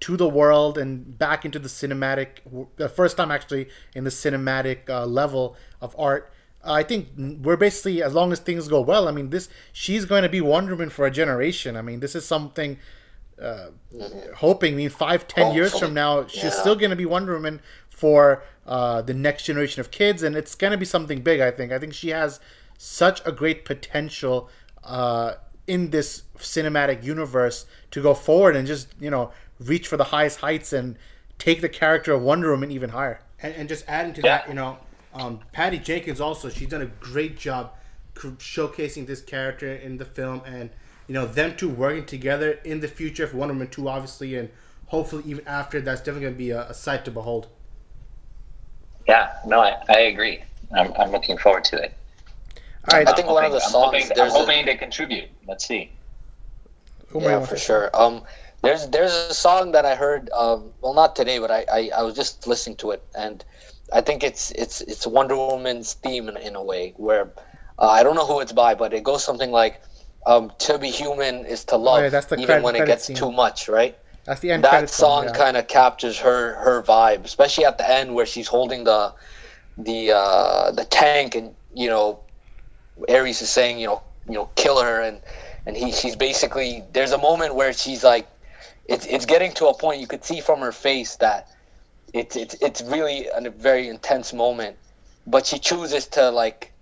to the world and back into the cinematic, the first time actually in the cinematic uh, level of art. I think we're basically as long as things go well. I mean, this she's going to be Wonder Woman for a generation. I mean, this is something. Uh, hoping, I mean, five, ten years from now, she's Yeah. still going to be Wonder Woman for uh, the next generation of kids, and it's going to be something big. I think. I think she has such a great potential uh, in this cinematic universe to go forward and just you know reach for the highest heights and take the character of Wonder Woman even higher. and, and just adding to Yeah. that, you know, um, Patty Jenkins also she's done a great job showcasing this character in the film, and you know them two working together in the future for Wonder Woman two, obviously, and hopefully even after that's definitely going to be a, a sight to behold. Yeah, no, I, I agree. I'm, I'm looking forward to it. All right, I think one of the I'm songs hoping, I'm there's a- hoping to contribute. Let's see. Omer, you yeah, want for sure. Um, there's there's a song that I heard. Um, well, not today, but I, I, I was just listening to it, and I think it's it's it's Wonder Woman's theme in, in a way where uh, I don't know who it's by, but it goes something like, um, "To be human is to love," Oh, yeah, that's the even credit- when it gets scene. too much, right? That's the end that credits song yeah. kind of captures her her vibe, especially at the end where she's holding the the uh, the tank, and you know, Ares is saying, you know, you know, kill her, and and he she's basically there's a moment where she's like, it's it's getting to a point you could see from her face that it's it's it's really a very intense moment, but she chooses to like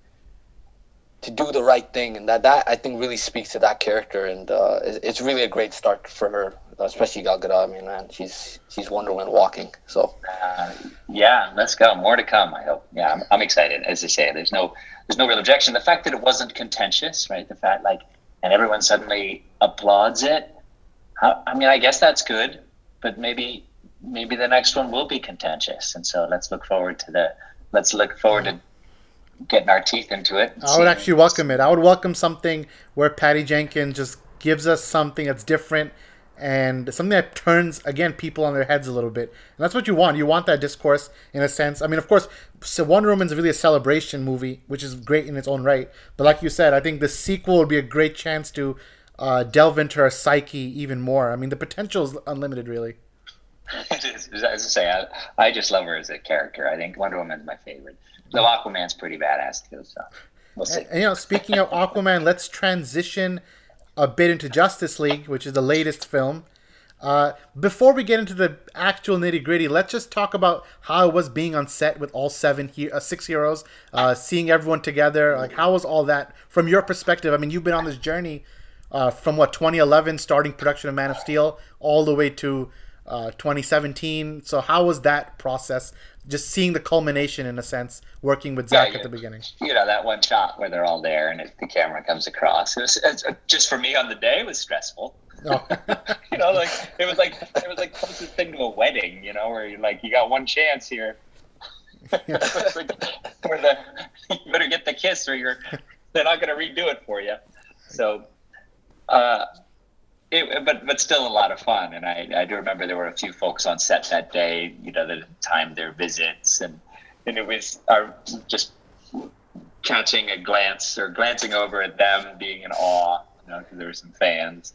to do the right thing, and that that I think really speaks to that character, and uh, it's, really a great start for her, especially Gal Gadot. I mean, man, she's she's Wonder Woman walking. So Uh, yeah, let's go. More to come. I hope. Yeah, I'm, I'm excited. As I say, there's no there's no real objection. The fact that it wasn't contentious, right? The fact like, and everyone suddenly applauds it. I, mean, I guess that's good, but maybe maybe the next one will be contentious, and so let's look forward to the let's look forward to getting our teeth into it. I would actually welcome it. I would welcome something where Patty Jenkins just gives us something that's different and something that turns again people on their heads a little bit. And that's what you want. You want that discourse in a sense. I mean, of course, so Wonder Woman's really a celebration movie, which is great in its own right. But like you said, I think the sequel would be a great chance to uh, delve into her psyche even more. I mean, the potential is unlimited, really. It is, as I say, I, I just love her as a character. I think Wonder Woman's my favorite. Though Aquaman's pretty badass too, so we'll see. And, and, you know, speaking of Aquaman, let's transition a bit into Justice League, which is the latest film. Uh, before we get into the actual nitty gritty, let's just talk about how it was being on set with all seven, he- uh, six heroes, uh, seeing everyone together. Like, how was all that from your perspective? I mean, you've been on this journey uh, from what 2011, starting production of Man of Steel, all the way to uh, 2017. So, how was that process? Just seeing the culmination, in a sense, working with Zack Yeah, at the beginning. you know that one shot where they're all there and it, the camera comes across. It was it's, just for me on the day it was stressful. Oh. you know, like it was like it was like closest thing to a wedding. You know, where you're like you got one chance here. Like, where the you better get the kiss or you're they're not going to redo it for you. So, uh, it, but but still a lot of fun. And I, I do remember there were a few folks on set that day. You know, that timed their visits, and and it was our just catching a glance or glancing over at them, being in awe. You know, because there were some fans.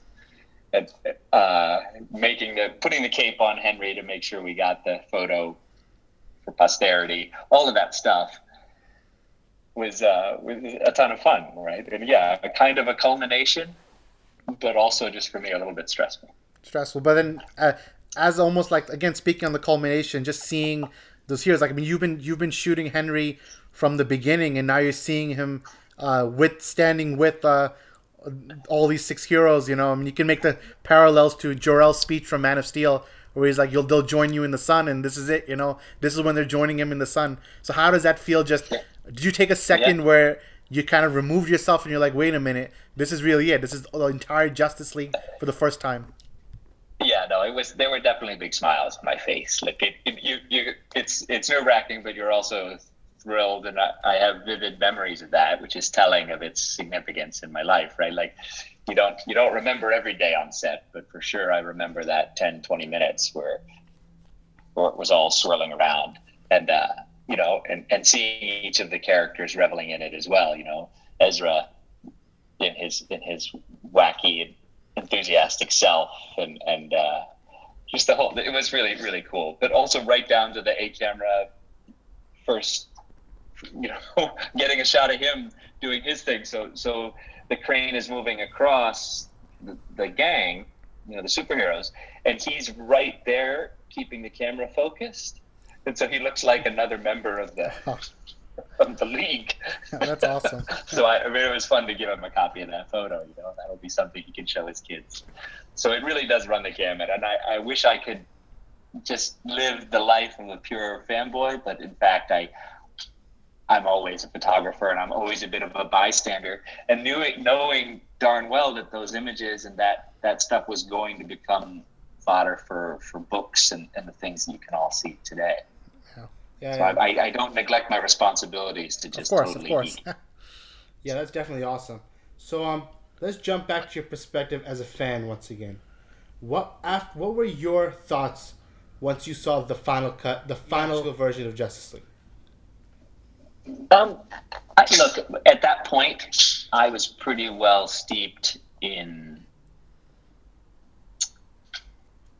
And, uh, making the putting the cape on Henry to make sure we got the photo for posterity. All of that stuff was uh, was a ton of fun, right? And yeah, a kind of a culmination, but also just for me a little bit stressful. stressful. But then, uh, as almost like again speaking on the culmination, just seeing those heroes. Like I mean, you've been you've been shooting Henry from the beginning, and now you're seeing him uh, with standing with uh, all these six heroes. You know, I mean, you can make the parallels to Jor-El's speech from Man of Steel. Where he's like, "You'll they'll join you in the sun," and this is it. You know, this is when they're joining him in the sun. So how does that feel? Just did you take a second Yeah. where you kind of removed yourself and you're like, "Wait a minute, this is really it. This is the entire Justice League for the first time." Yeah, no, it was. There were definitely big smiles on my face. Like it, it you, you, it's it's nerve wracking, but you're also thrilled, and I, I have vivid memories of that, which is telling of its significance in my life. Right, like you don't you don't remember every day on set, but for sure I remember that 10, 20 minutes where where it was all swirling around, and uh, you know, and and seeing each of the characters reveling in it as well. You know, Ezra in his in his wacky enthusiastic self and and uh, just the whole it was really really cool. But also right down to the a camera first you know getting a shot of him doing his thing. So so the crane is moving across the, the gang you know the superheroes and he's right there keeping the camera focused and so he looks like another member of the oh. of the league oh, That's awesome. so I, I mean, it was fun to give him a copy of that photo. You know, that'll be something he can show his kids. So it really does run the gamut, and I, I wish I could just live the life of a pure fanboy, but in fact, I I'm always a photographer, and I'm always a bit of a bystander, and knowing knowing darn well that those images and that that stuff was going to become fodder for for books and, and the things that you can all see today. Yeah, So yeah. I, I, I don't neglect my responsibilities to just of just course, of totally course. geek. Yeah, that's definitely awesome. So um, let's jump back to your perspective as a fan once again. What af- What were your thoughts once you saw the final cut, the final version of Justice League? Um, I, look, at that point, I was pretty well steeped in.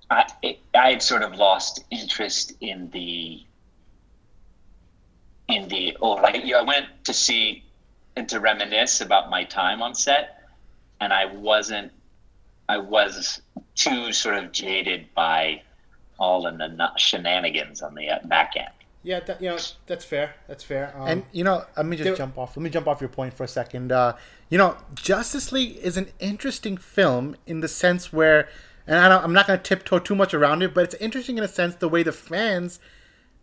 I I had sort of lost interest in the. In the oh like you know, I went to see and to reminisce about my time on set, and I wasn't. I was too sort of jaded by all in the shenanigans on the uh, back end. Yeah, that, you know that's fair. That's fair. Um, and you know, let me just there- jump off. Let me jump off your point for a second. Uh, you know, Justice League is an interesting film in the sense where, and I don't, I'm not going to tiptoe too much around it, but it's interesting in a sense the way the fans,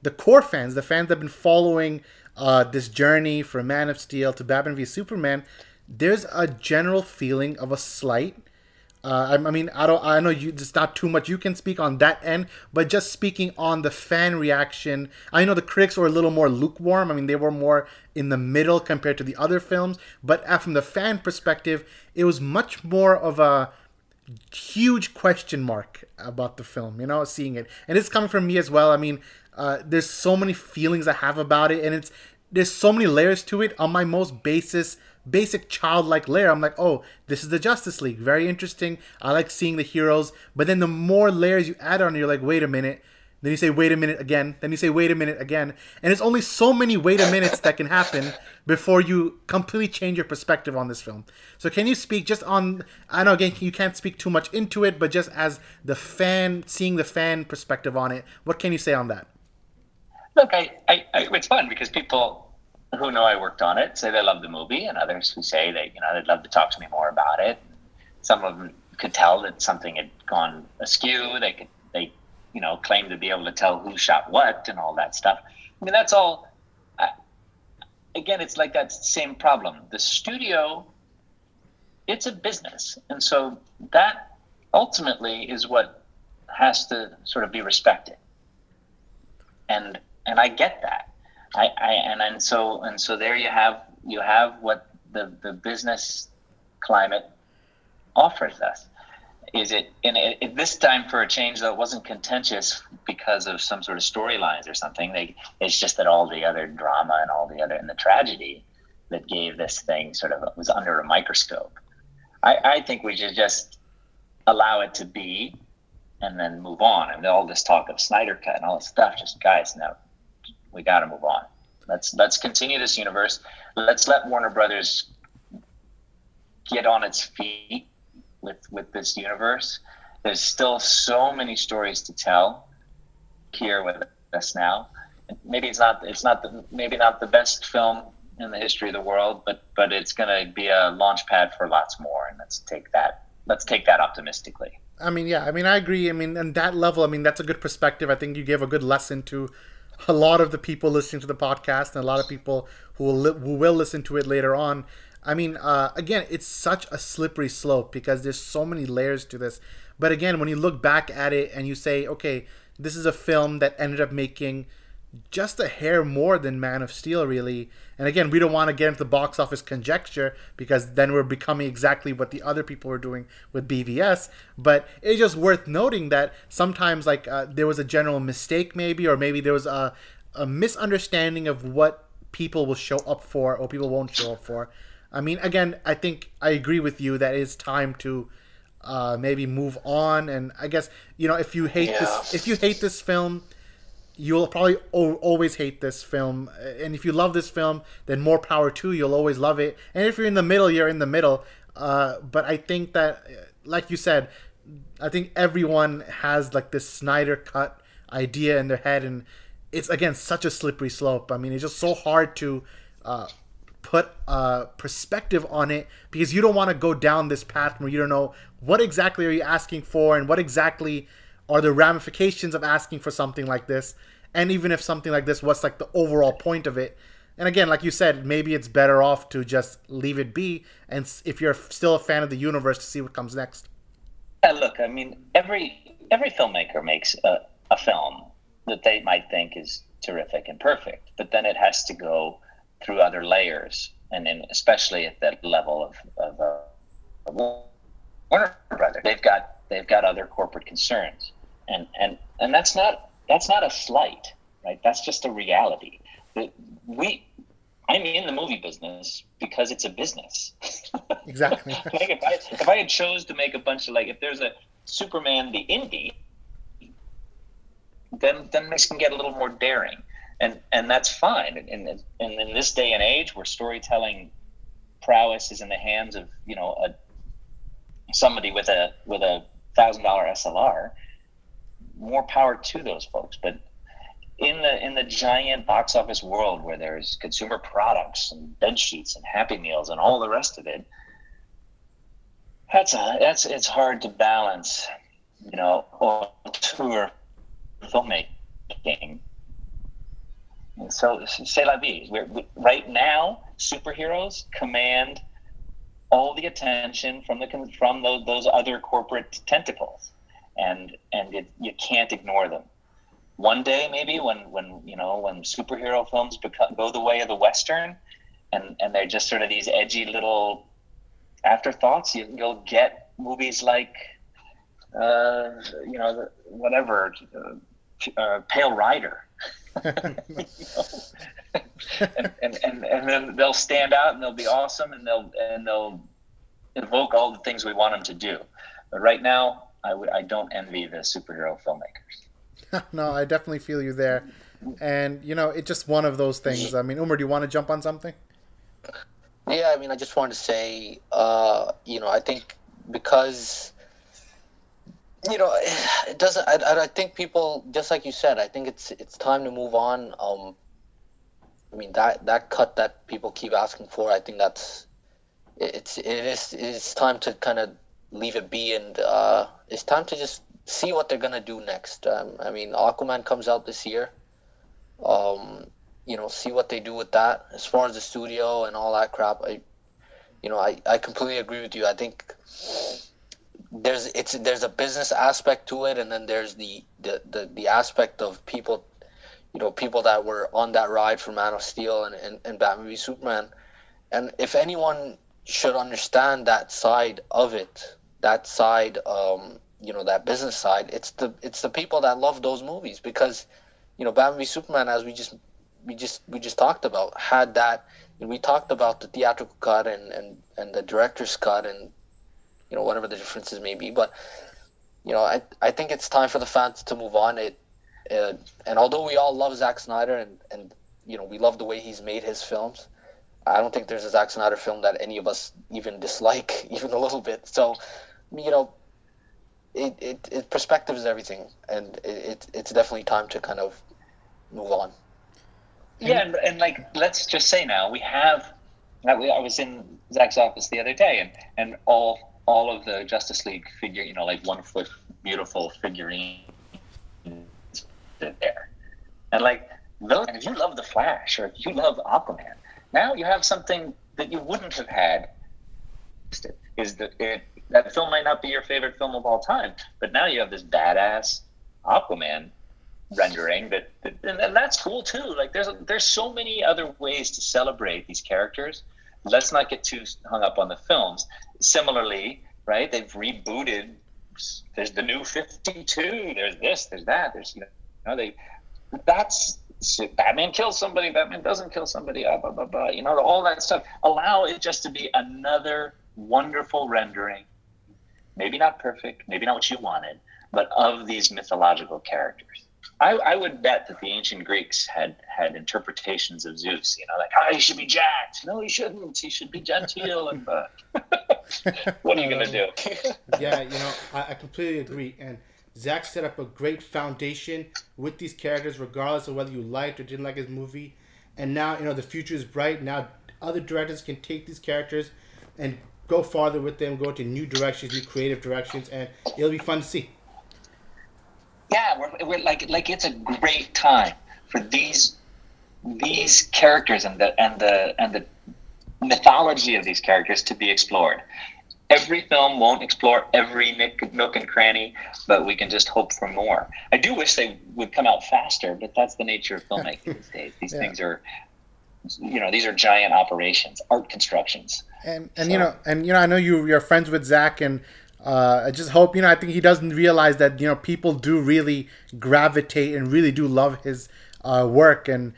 the core fans, the fans that have been following uh, this journey from Man of Steel to Batman v Superman, there's a general feeling of a slight uh, I, I mean, I don't. I know you. It's not too much you can speak on that end, but just speaking on the fan reaction, I know the critics were a little more lukewarm. I mean, they were more in the middle compared to the other films. But uh, from the fan perspective, it was much more of a huge question mark about the film. You know, seeing it, and it's coming from me as well. I mean, uh, there's so many feelings I have about it, and it's there's so many layers to it. On my most basis basic childlike layer, I'm like, oh, this is the Justice League. Very interesting. I like seeing the heroes. But then the more layers you add on, you're like, wait a minute. Then you say, wait a minute again. Then you say, wait a minute again. And it's only so many wait a minutes that can happen before you completely change your perspective on this film. So can you speak just on, I know again, you can't speak too much into it, but just as the fan, seeing the fan perspective on it, what can you say on that? Look, I, I, I it's fun because people who know I worked on it say they love the movie, and others who say they you know they'd love to talk to me more about it. Some of them could tell that something had gone askew. They could they you know claim to be able to tell who shot what and all that stuff. I mean that's all. I, again, it's like that same problem. The studio, it's a business, and so that ultimately is what has to sort of be respected. And and I get that. I, I and and so and so there you have you have what the the business climate offers us. Is it in it, it, this time for a change though it wasn't contentious because of some sort of storylines or something. They it's just that all the other drama and all the other and the tragedy that gave this thing sort of was under a microscope. I, I think we should just allow it to be and then move on. And all this talk of Snyder cut and all this stuff, just guys, no, we got to move on. Let's let's continue this universe. Let's let Warner Brothers get on its feet with with this universe. There's still so many stories to tell here with us now. Maybe it's not it's not the maybe not the best film in the history of the world, but but it's going to be a launch pad for lots more. And let's take that let's take that optimistically. I mean, yeah, I mean, I agree. I mean, on that level, I mean, that's a good perspective. I think you gave a good lesson to a lot of the people listening to the podcast and a lot of people who will li- who will listen to it later on. I mean, uh, again, it's such a slippery slope because there's so many layers to this. But again, when you look back at it and you say, okay, this is a film that ended up making just a hair more than Man of Steel, really. And again, we don't want to get into the box office conjecture because then we're becoming exactly what the other people were doing with BVS. But it's just worth noting that sometimes, like, uh, there was a general mistake, maybe, or maybe there was a, a misunderstanding of what people will show up for or people won't show up for. I mean, again, I think I agree with you that it's time to uh, maybe move on. And I guess you know, if you hate Yeah. this, if you hate this film, you'll probably always hate this film. And if you love this film, then more power to you. You'll always love it. And if you're in the middle, you're in the middle. Uh, but I think that, like you said, I think everyone has like this Snyder cut idea in their head, and it's again such a slippery slope. I mean, it's just so hard to uh, put a perspective on it because you don't want to go down this path where you don't know what exactly are you asking for and what exactly are the ramifications of asking for something like this and even if something like this what's like the overall point of it. And again like you said maybe it's better off to just leave it be and if you're still a fan of the universe to see what comes next. Yeah, look, I mean, every every filmmaker makes a, a film that they might think is terrific and perfect, but then it has to go through other layers, and then especially at that level of, of uh, Warner Brothers, they've got they've got other corporate concerns, and and and that's not that's not a slight, right? That's just a reality. We I'm in the movie business because it's a business. Exactly. like if I if I had chose to make a bunch of like if there's a Superman the indie, then then this can get a little more daring, and and that's fine. And, and, and in this day and age where storytelling prowess is in the hands of you know a somebody with a with a thousand dollar SLR, more power to those folks. But in the in the giant box office world where there's consumer products and bed sheets and Happy Meals and all the rest of it, that's a, that's it's hard to balance, you know, tour filmmaking. So say la vie. We're, we, right now, superheroes command all the attention from the from those, those other corporate tentacles, and and it, you can't ignore them. One day, maybe when when you know when superhero films become, go the way of the western, and and they're just sort of these edgy little afterthoughts, you, you'll get movies like, uh, you know, whatever, uh, uh, Pale Rider. and, and, and, and then they'll stand out and they'll be awesome and they'll and they'll evoke all the things we want them to do. But right now, I would I don't envy the superhero filmmakers. no, I definitely feel you there, and you know it's just one of those things. I mean, Omer, do you want to jump on something? Yeah, I mean, I just wanted to say, uh, you know, I think because, you know, it doesn't. I, I think people, just like you said, I think it's it's time to move on. Um, I mean that that cut that people keep asking for, I think that's it's it is it's time to kind of leave it be, and uh, it's time to just see what they're gonna do next. Um, I mean, Aquaman comes out this year. Um, you know, see what they do with that. As far as the studio and all that crap, I, you know, I, I completely agree with you. I think there's it's there's a business aspect to it, and then there's the the the, the aspect of people, you know, people that were on that ride for Man of Steel and and, and Batman v Superman, and if anyone should understand that side of it, that side, um, you know, that business side, it's the it's the people that love those movies because, you know, Batman v Superman, as we just we just we just talked about had that and we talked about the theatrical cut and, and, and the director's cut and you know whatever the differences may be. But you know I, I think it's time for the fans to move on. It uh, and although we all love Zack Snyder and, and you know we love the way he's made his films I don't think there's a Zack Snyder film that any of us even dislike even a little bit so you know it, it, it perspective is everything and it, it, it's definitely time to kind of move on yeah, and, and like let's just say now we have. Uh, I was in Zack's office the other day, and and all all of the Justice League figure, you know, like one foot beautiful figurine there, and like those. If you love the Flash or if you love Aquaman, now you have something that you wouldn't have had. Is that it? That film might not be your favorite film of all time, but now you have this badass Aquaman rendering that, that and, that's cool too like there's there's so many other ways to celebrate these characters let's not get too hung up on the films similarly right they've rebooted there's the new 52 there's this there's that there's you know they that's batman kills somebody batman doesn't kill somebody blah, blah, blah, blah, you know all that stuff allow it just to be another wonderful rendering maybe not perfect maybe not what you wanted but of these mythological characters I, I, would bet that the ancient Greeks had had interpretations of Zeus. You know, like, oh, he should be jacked. No, he shouldn't. He should be genteel. And uh, what are you gonna do? yeah, you know, I, I, completely agree. And Zack set up a great foundation with these characters, regardless of whether you liked or didn't like his movie. And now, you know, the future is bright. Now, other directors can take these characters and go farther with them, go into new directions, new creative directions, and it'll be fun to see yeah, we're, we're like like it's a great time for these these characters and the and the and the mythology of these characters to be explored. Every film won't explore every nick, nook and cranny, but we can just hope for more. I do wish they would come out faster, but that's the nature of filmmaking these days. These yeah. things are, you know, these are giant operations, art constructions. And and so. you know, and you know, I know you you're friends with Zack, and uh, I just hope you know. I think he doesn't realize that you know people do really gravitate and really do love his uh, work, and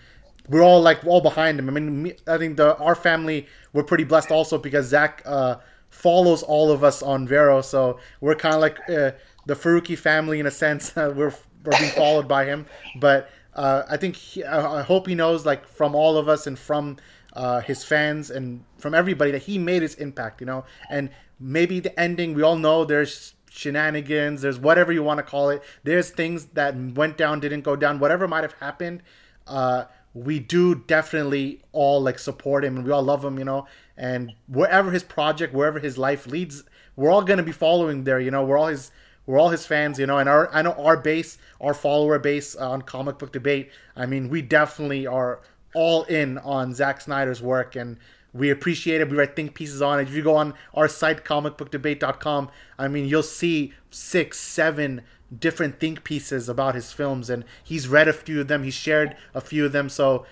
we're all like all behind him. I mean, me, I think the our family we're pretty blessed also because Zack uh, follows all of us on Vero, so we're kind of like uh, the Farooqi family in a sense. we're we're being followed by him, but uh, I think he, I hope he knows like from all of us and from uh, his fans and from everybody that he made his impact. You know, and maybe the ending we all know there's shenanigans, there's whatever you want to call it. There's things that went down, didn't go down, whatever might have happened. Uh, we do definitely all like support him and we all love him, you know. And wherever his project, wherever his life leads, we're all gonna be following there, you know. We're all his we're all his fans, you know. And our I know our base, our follower base on comic book debate. I mean, we definitely are all in on Zack Snyder's work and we appreciate it. We write think pieces on it. If you go on our site, comicbookdebate.com, I mean, you'll see six, seven different think pieces about his films, and he's read a few of them. He's shared a few of them. So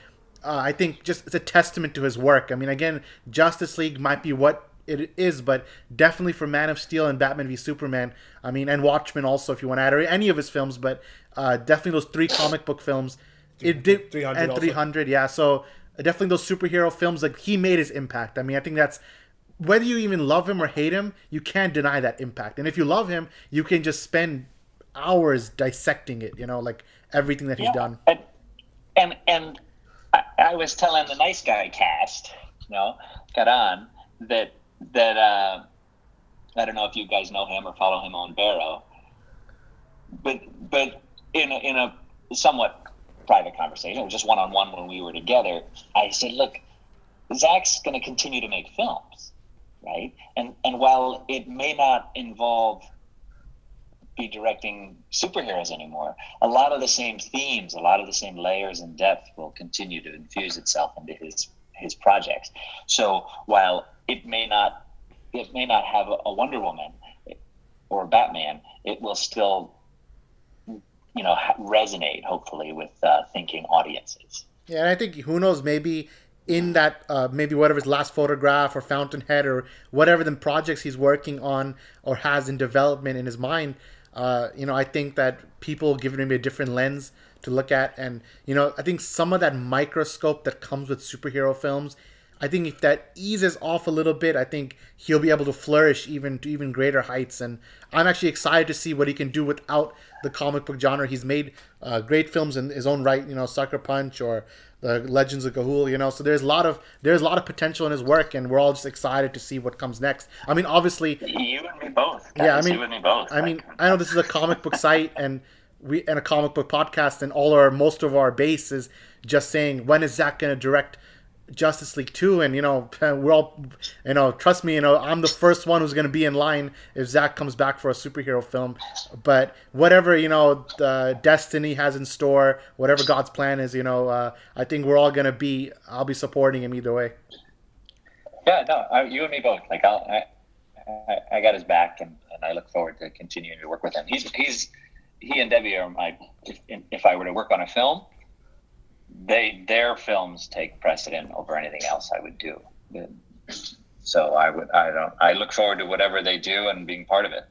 uh, I think just it's a testament to his work. I mean, again, Justice League might be what it is, but definitely for Man of Steel and Batman v Superman. I mean, and Watchmen also, if you want to add or any of his films, but uh, definitely those three comic book films. It did 300 and 300, yeah. So definitely those superhero films, like he made his impact. I mean, I think that's whether you even love him or hate him, you can't deny that impact. And if you love him, you can just spend hours dissecting it. You know, like everything that he's yeah. done. And and, and I, I, was telling the nice guy cast, you know, got on that that uh, I don't know if you guys know him or follow him on Vero, but but in a, in a somewhat private conversation, just one on one when we were together. I said, look, Zack's going to continue to make films, right? And and while it may not involve be directing superheroes anymore. A lot of the same themes, a lot of the same layers and depth will continue to infuse itself into his his projects. So while it may not it may not have a Wonder Woman or a Batman, it will still you know resonate hopefully with uh, thinking audiences. Yeah, and I think who knows maybe in that uh, maybe whatever his last photograph or fountainhead or whatever the projects he's working on or has in development in his mind uh, you know, I think that people give him a different lens to look at, and you know, I think some of that microscope that comes with superhero films, I think if that eases off a little bit, I think he'll be able to flourish even to even greater heights. And I'm actually excited to see what he can do without the comic book genre. He's made uh, great films in his own right, you know, Sucker Punch or the Legends of Ga'Hoole, you know. So there's a lot of there's a lot of potential in his work, and we're all just excited to see what comes next. I mean, obviously, you and me both. Guys. Yeah, I mean, you and me both. I mean, I know this is a comic book site and we and a comic book podcast, and all our most of our base is just saying when is Zack going to direct Justice League 2 and you know we're all you know trust me you know I'm the first one who's going to be in line if Zack comes back for a superhero film. But whatever you know the destiny has in store whatever God's plan is you know uh, I think we're all going to be I'll be supporting him either way. Yeah no I, you and me both. Like I'll, I, I, I got his back and, and I look forward to continuing to work with him. He's he's he and Debbie are my if, if I were to work on a film they their films take precedent over anything else I would do. So I would I don't I look forward to whatever they do and being part of it.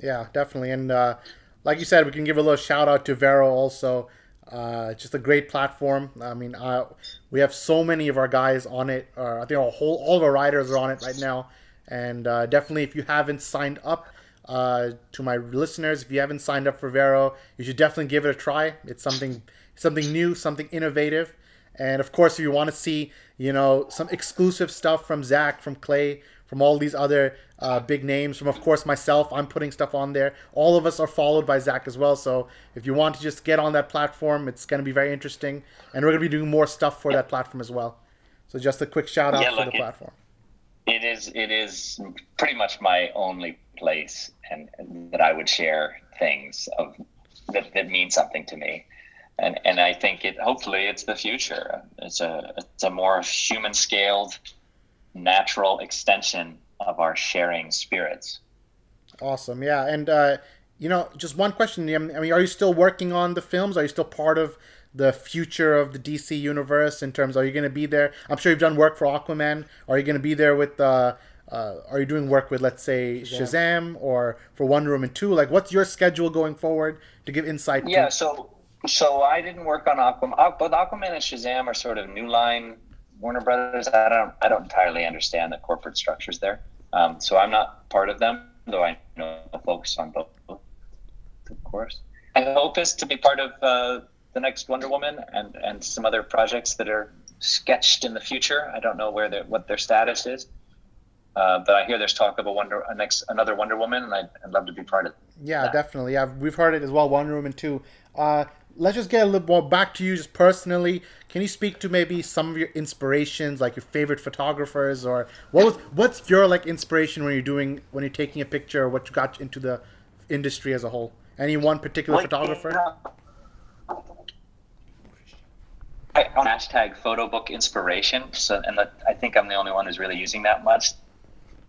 Yeah, definitely. And uh, like you said, we can give a little shout out to Vero also. Uh, just a great platform. I mean, uh, we have so many of our guys on it. Uh, I think our whole all of our writers are on it right now. And uh, definitely, if you haven't signed up uh, to my listeners, if you haven't signed up for Vero, you should definitely give it a try. It's something something new, something innovative. And of course, if you want to see, you know, some exclusive stuff from Zack, from Clay, from all these other uh, big names, from of course myself, I'm putting stuff on there. All of us are followed by Zack as well. So if you want to just get on that platform, it's going to be very interesting. And we're going to be doing more stuff for that platform as well. So just a quick shout out yeah, for the it, platform. It is it is pretty much my only place and, and that I would share things of that, that mean something to me and and I think it hopefully it's the future. It's a it's a more human scaled, natural extension of our sharing spirits. Awesome, yeah, and uh, you know, just one question. I mean, are you still working on the films? Are you still part of the future of the DC universe in terms? Are you going to be there? I'm sure you've done work for Aquaman. Are you going to be there with? Uh, uh, are you doing work with, let's say, Shazam or for Wonder Woman 2? Like, what's your schedule going forward to give insight? Yeah, to- so So I didn't work on Aquaman. Both Aquaman and Shazam are sort of new line Warner Brothers. I don't. I don't entirely understand the corporate structures there. Um, so I'm not part of them, though I know the folks on both, of course. I hope is to be part of uh, the next Wonder Woman and and some other projects that are sketched in the future. I don't know where their what their status is. Uh, but I hear there's talk of a Wonder, a next another Wonder Woman, and I'd, I'd love to be part of. It. Yeah, definitely. Yeah, we've heard it as well. Wonder Woman too. Uh, let's just get a little more back to you, just personally. Can you speak to maybe some of your inspirations, like your favorite photographers, or what was what's your like inspiration when you're doing when you're taking a picture, or what you got into the industry as a whole? Any one particular photographer? I, on hashtag photo book inspiration. So, and the, I think I'm the only one who's really using that much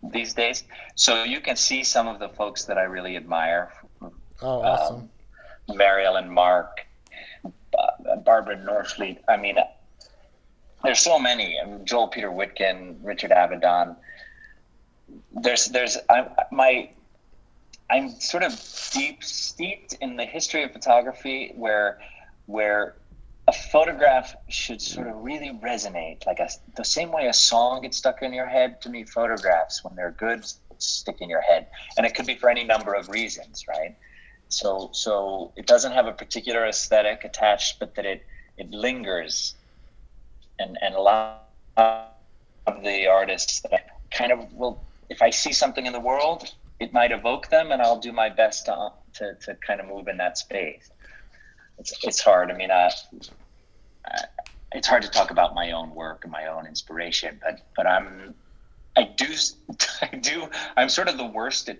these days. So you can see some of the folks that I really admire. Oh, awesome. Um, Mary Ellen Mark, uh, Barbara Norfleet. I mean, there's so many. I mean, Joel Peter Witkin, Richard Avedon. There's, there's, I, my, I'm sort of deep steeped in the history of photography where, where a photograph should sort of really resonate like a, the same way a song gets stuck in your head to me photographs when they're good stick in your head and it could be for any number of reasons right so so it doesn't have a particular aesthetic attached but that it it lingers and and a lot of the artists that I kind of will if i see something in the world it might evoke them and i'll do my best to to, to kind of move in that space it's, it's hard. I mean, uh, it's hard to talk about my own work and my own inspiration, but but I'm I do I do I'm sort of the worst at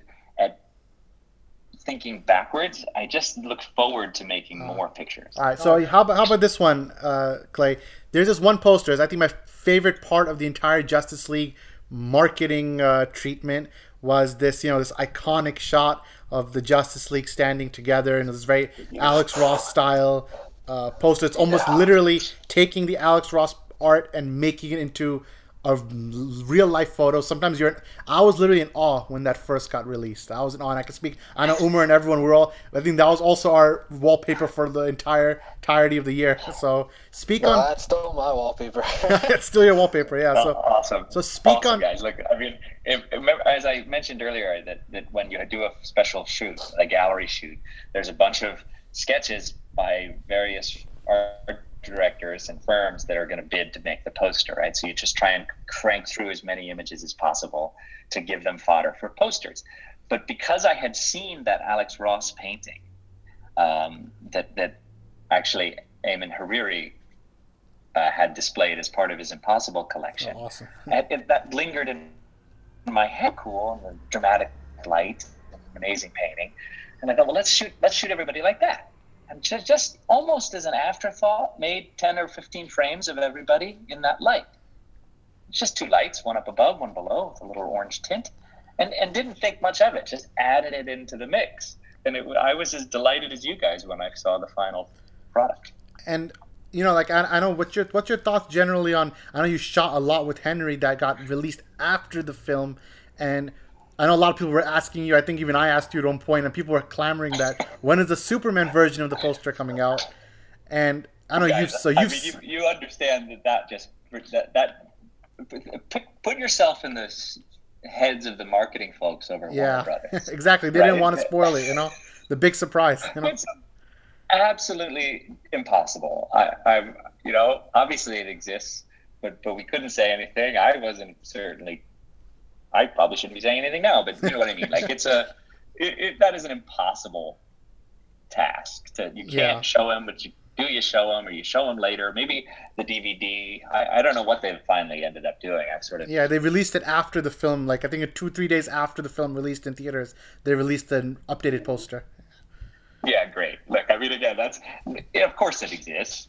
thinking backwards. I just look forward to making uh, more pictures. All right, so how about how about this one, uh, Clay? There's this one poster. I think my favorite part of the entire Justice League marketing uh, treatment was this, you know, this iconic shot of the Justice League standing together in this very Alex Ross style uh, poster. It's almost yeah. literally taking the Alex Ross art and making it into a real life photo. Sometimes you're. I was literally in awe when that first got released. I was in awe. And I can speak. I know Omer and everyone. We're all. I think that was also our wallpaper for the entire entirety of the year. So speak no, on. That's still my wallpaper. it's still your wallpaper. Yeah. So oh, awesome. So speak awesome, on. Guys, look. I mean, if, remember, as I mentioned earlier, that that when you do a special shoot, a gallery shoot, there's a bunch of sketches by various art directors and firms that are going to bid to make the poster, right? So you just try and crank through as many images as possible to give them fodder for posters. But because I had seen that Alex Ross painting, um, that that actually Ayman Hariri uh, had displayed as part of his Impossible collection, oh, awesome. that lingered in my head, cool, and the dramatic light, amazing painting, and I thought, well, let's shoot, let's shoot everybody like that just, just almost as an afterthought, made 10 or 15 frames of everybody in that light. It's just two lights, one up above, one below, with a little orange tint, and, and didn't think much of it, just added it into the mix. And it, I was as delighted as you guys when I saw the final product. And you know, like I, I know what's your what's your thoughts generally on? I know you shot a lot with Henry that got released after the film, and I know a lot of people were asking you. I think even I asked you at one point, and people were clamoring that when is the Superman version of the poster coming out? And I know you. So you. mean, you, you understand that that just that that put, put yourself in the heads of the marketing folks over yeah, Warner Brothers. exactly. They right? didn't want to spoil it. You know, the big surprise. You know? It's absolutely impossible. I, I'm. You know, obviously it exists, but but we couldn't say anything. I wasn't certainly I probably shouldn't be saying anything now, but you know what I mean. Like it's a it, it, that is an impossible task. To you can't yeah. show him, but you do you show him or you show him later. Maybe the DVD. I, I don't know what they finally ended up doing. I sort of yeah. They released it after the film. Like I think two three days after the film released in theaters, they released an updated poster. Yeah, great. Look, I mean, again, that's yeah, of course it exists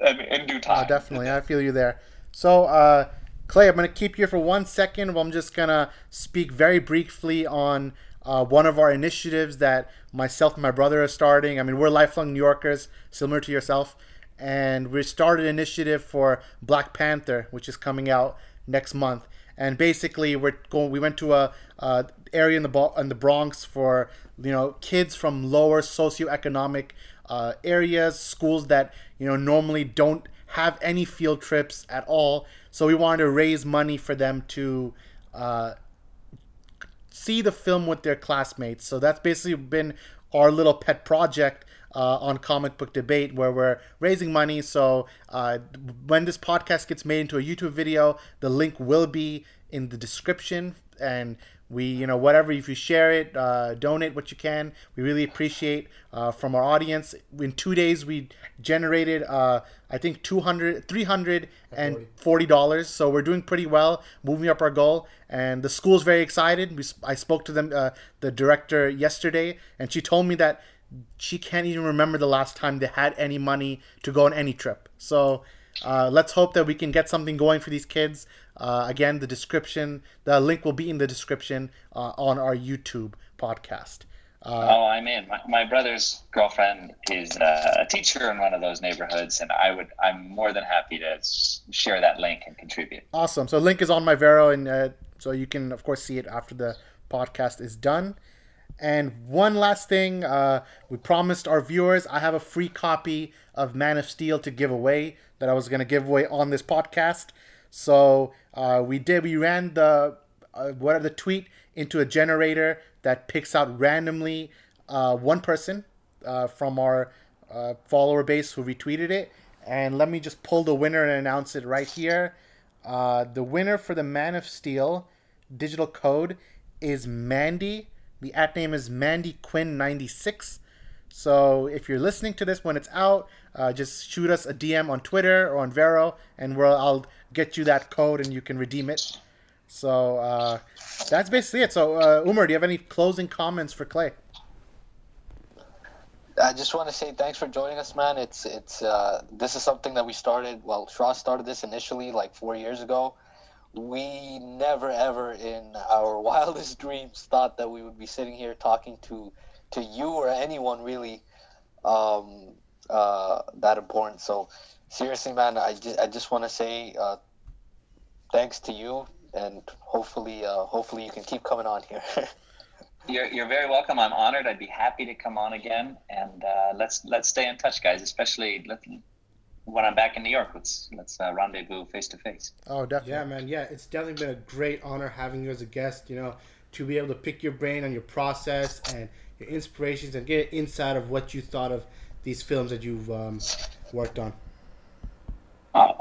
in due time. Oh, definitely, I feel you there. So. uh Clay, I'm going to keep you here for one second. I'm just going to speak very briefly on uh, one of our initiatives that myself and my brother are starting. I mean, we're lifelong New Yorkers, similar to yourself, and we started an initiative for Black Panther, which is coming out next month. And basically, we're going. We went to a, a area in the in the Bronx for you know kids from lower socioeconomic uh, areas, schools that you know normally don't have any field trips at all. So we wanted to raise money for them to uh, see the film with their classmates. So that's basically been our little pet project uh, on comic book debate where we're raising money so uh, when this podcast gets made into a youtube video the link will be in the description and we you know whatever if you share it uh, donate what you can. We really appreciate uh, from our audience. In two days we generated uh, i think 200 340 dollars. So we're doing pretty well moving up our goal. And the school's very excited. We, i spoke to them uh, the director yesterday and she told me that she can't even remember the last time they had any money to go on any trip. So uh, let's hope that we can get something going for these kids. Uh, again, the description, the link will be in the description uh, on our YouTube podcast. Uh, oh, I'm in. My, my brother's girlfriend is uh, a teacher in one of those neighborhoods, and I would, I'm more than happy to share that link and contribute. Awesome. So, link is on my Vero, and uh, so you can, of course, see it after the podcast is done. And one last thing, uh, we promised our viewers I have a free copy of Man of Steel to give away that I was going to give away on this podcast. So uh, we did. We ran the uh, what the tweet into a generator that picks out randomly uh, one person uh, from our uh, follower base who retweeted it. And let me just pull the winner and announce it right here. Uh, the winner for the Man of Steel digital code is Mandy. The at name is Mandy Quinn 96. So if you're listening to this when it's out, uh, just shoot us a DM on Twitter or on Vero, and we'll I'll get you that code and you can redeem it. So uh, that's basically it. So uh, Omer, do you have any closing comments for Clay? I just want to say thanks for joining us, man. It's it's uh, this is something that we started. Well, Shaw started this initially like four years ago. We never ever in our wildest dreams thought that we would be sitting here talking to to you or anyone really um, uh, that important. So seriously, man, I just, I just want to say uh, thanks to you, and hopefully uh, hopefully you can keep coming on here. you're, you're very welcome. I'm honored. I'd be happy to come on again, and uh, let's let's stay in touch, guys. Especially let, when I'm back in New York. Let's let's uh, rendezvous face to face. Oh, definitely. Yeah, man. Yeah, it's definitely been a great honor having you as a guest. You know, to be able to pick your brain on your process and your inspirations and get an insight of what you thought of these films that you've um, worked on.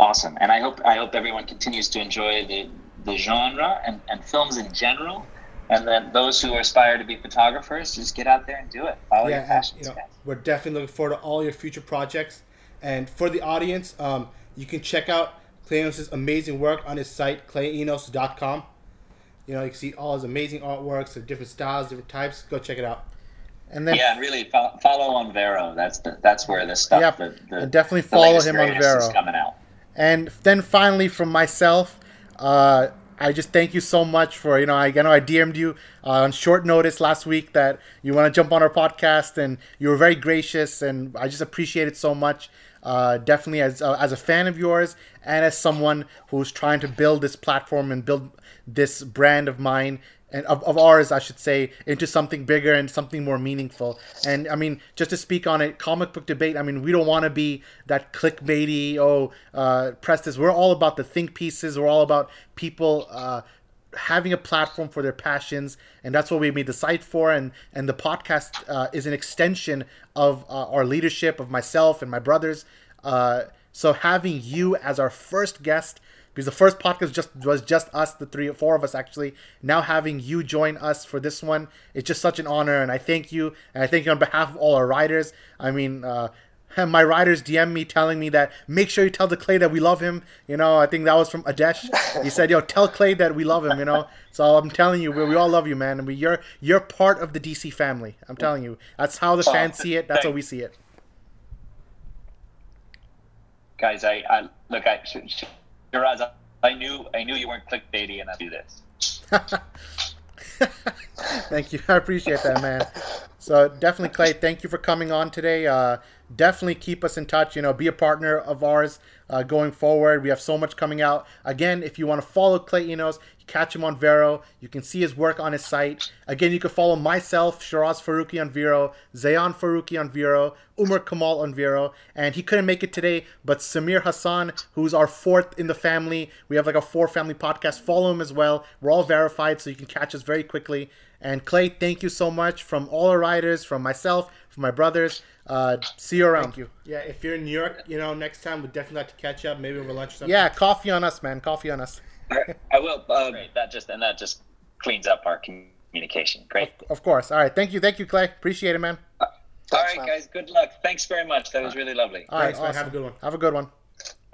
Awesome, and I hope I hope everyone continues to enjoy the the genre and, and films in general. And then those who aspire to be photographers, just get out there and do it. Follow yeah, your passions, and, you know, We're definitely looking forward to all your future projects. And for the audience, um, you can check out Clay Enos' amazing work on his site, clayenos.com. You know, you can see all his amazing artworks of different styles, different types. Go check it out. And then yeah, really follow on Vero. That's the, that's where the stuff. Yeah, the, the, and definitely follow him on Vero. coming out. And then finally, from myself, uh, I just thank you so much for you know I, I know I DM'd you uh, on short notice last week that you want to jump on our podcast and you were very gracious and I just appreciate it so much. Uh, definitely as uh, as a fan of yours and as someone who's trying to build this platform and build this brand of mine and of, of ours, I should say, into something bigger and something more meaningful. And I mean, just to speak on it, comic book debate. I mean, we don't want to be that clickbaity. Oh, uh, press this. We're all about the think pieces. We're all about people. Uh, having a platform for their passions and that's what we made the site for and and the podcast uh, is an extension of uh, our leadership of myself and my brothers uh, so having you as our first guest because the first podcast just was just us, the three or four of us actually. Now having you join us for this one, it's just such an honor, and I thank you, and I thank you on behalf of all our writers. I mean. Uh, my writers DM me telling me that make sure you tell the Clay that we love him. You know, I think that was from Adesh. He said, "Yo, tell Clay that we love him." You know, so I'm telling you, we, we all love you, man, and we you're you're part of the DC family. I'm telling you, that's how the fans see it. That's how we see it. Guys, I, I look, I Sheraz, I knew I knew you weren't clickbaity, and I do this. thank you. I appreciate that, man. So definitely, Clay. Thank you for coming on today. Uh, definitely keep us in touch. You know, be a partner of ours uh, going forward. We have so much coming out. Again, if you want to follow Clay Enos, catch him on Vero. You can see his work on his site. Again, you can follow myself, Sheraz Farooqi on Vero, Zayyan Farooqi on Vero, Omer Kamal on Vero, and he couldn't make it today, but Sameer Hassan, who's our fourth in the family, we have like a four family podcast. Follow him as well. We're all verified, so you can catch us very quickly. And Clay, thank you so much from all our riders, from myself, from my brothers. Uh, see you around. Thank you. Yeah, if you're in New York, you know, next time we'd definitely like to catch up, maybe over lunch or something. Yeah, coffee on us, man. Coffee on us. I will. Uh, Great. That just and that just cleans up our communication. Great. Of, of course. All right. Thank you. Thank you, Clay. Appreciate it, man. Uh, all right, man. guys. Good luck. Thanks very much. That was really lovely. All right. Thanks, awesome. Have a good one. Have a good one.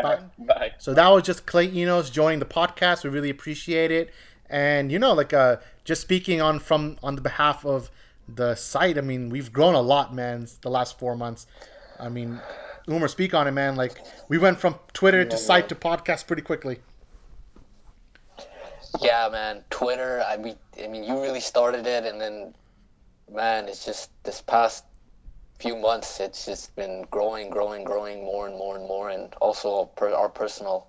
Bye. Bye. So that was just Clay Enos joining the podcast. We really appreciate it. And you know, like uh, just speaking on from on the behalf of the site. I mean, we've grown a lot, man, the last four months. I mean, Omer, speak on it, man. Like we went from Twitter to site to podcast pretty quickly. Yeah, man. Twitter. I mean, I mean, you really started it, and then, man, it's just this past few months, it's just been growing, growing, growing more and more and more, and also our personal.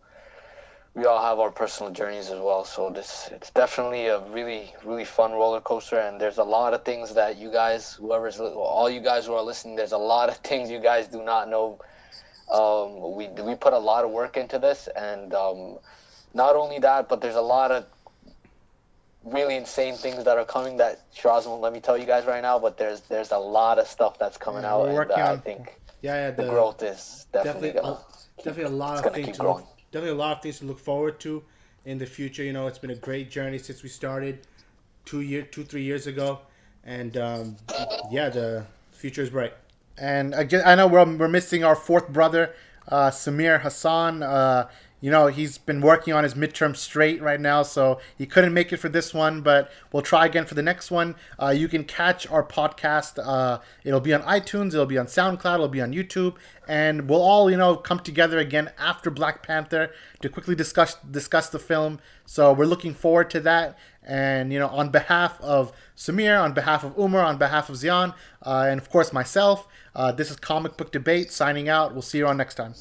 We all have our personal journeys as well, so this it's definitely a really, really fun roller coaster, and there's a lot of things that you guys, whoever's, all you guys who are listening, there's a lot of things you guys do not know. Um, we we put a lot of work into this, and um, not only that, but there's a lot of really insane things that are coming that Sheraz won't let me tell you guys right now. But there's there's a lot of stuff that's coming yeah, out, and uh, I think yeah, yeah the, the, growth is definitely definitely, a, definitely a lot of things to look, definitely a lot of things to look forward to in the future. You know, it's been a great journey since we started two year two three years ago, and um, yeah, the future is bright. And again, I know we're, we're missing our fourth brother, uh, Sameer Hassan. Uh, you know, he's been working on his midterm straight right now, so he couldn't make it for this one, but we'll try again for the next one. Uh, you can catch our podcast. Uh, it'll be on iTunes, it'll be on SoundCloud, it'll be on YouTube, and we'll all, you know, come together again after Black Panther to quickly discuss discuss the film. So we're looking forward to that. And you know, on behalf of Sameer, on behalf of Omer, on behalf of Zayyan, uh, and of course myself, uh, this is Comic Book Debate signing out. We'll see you on next time.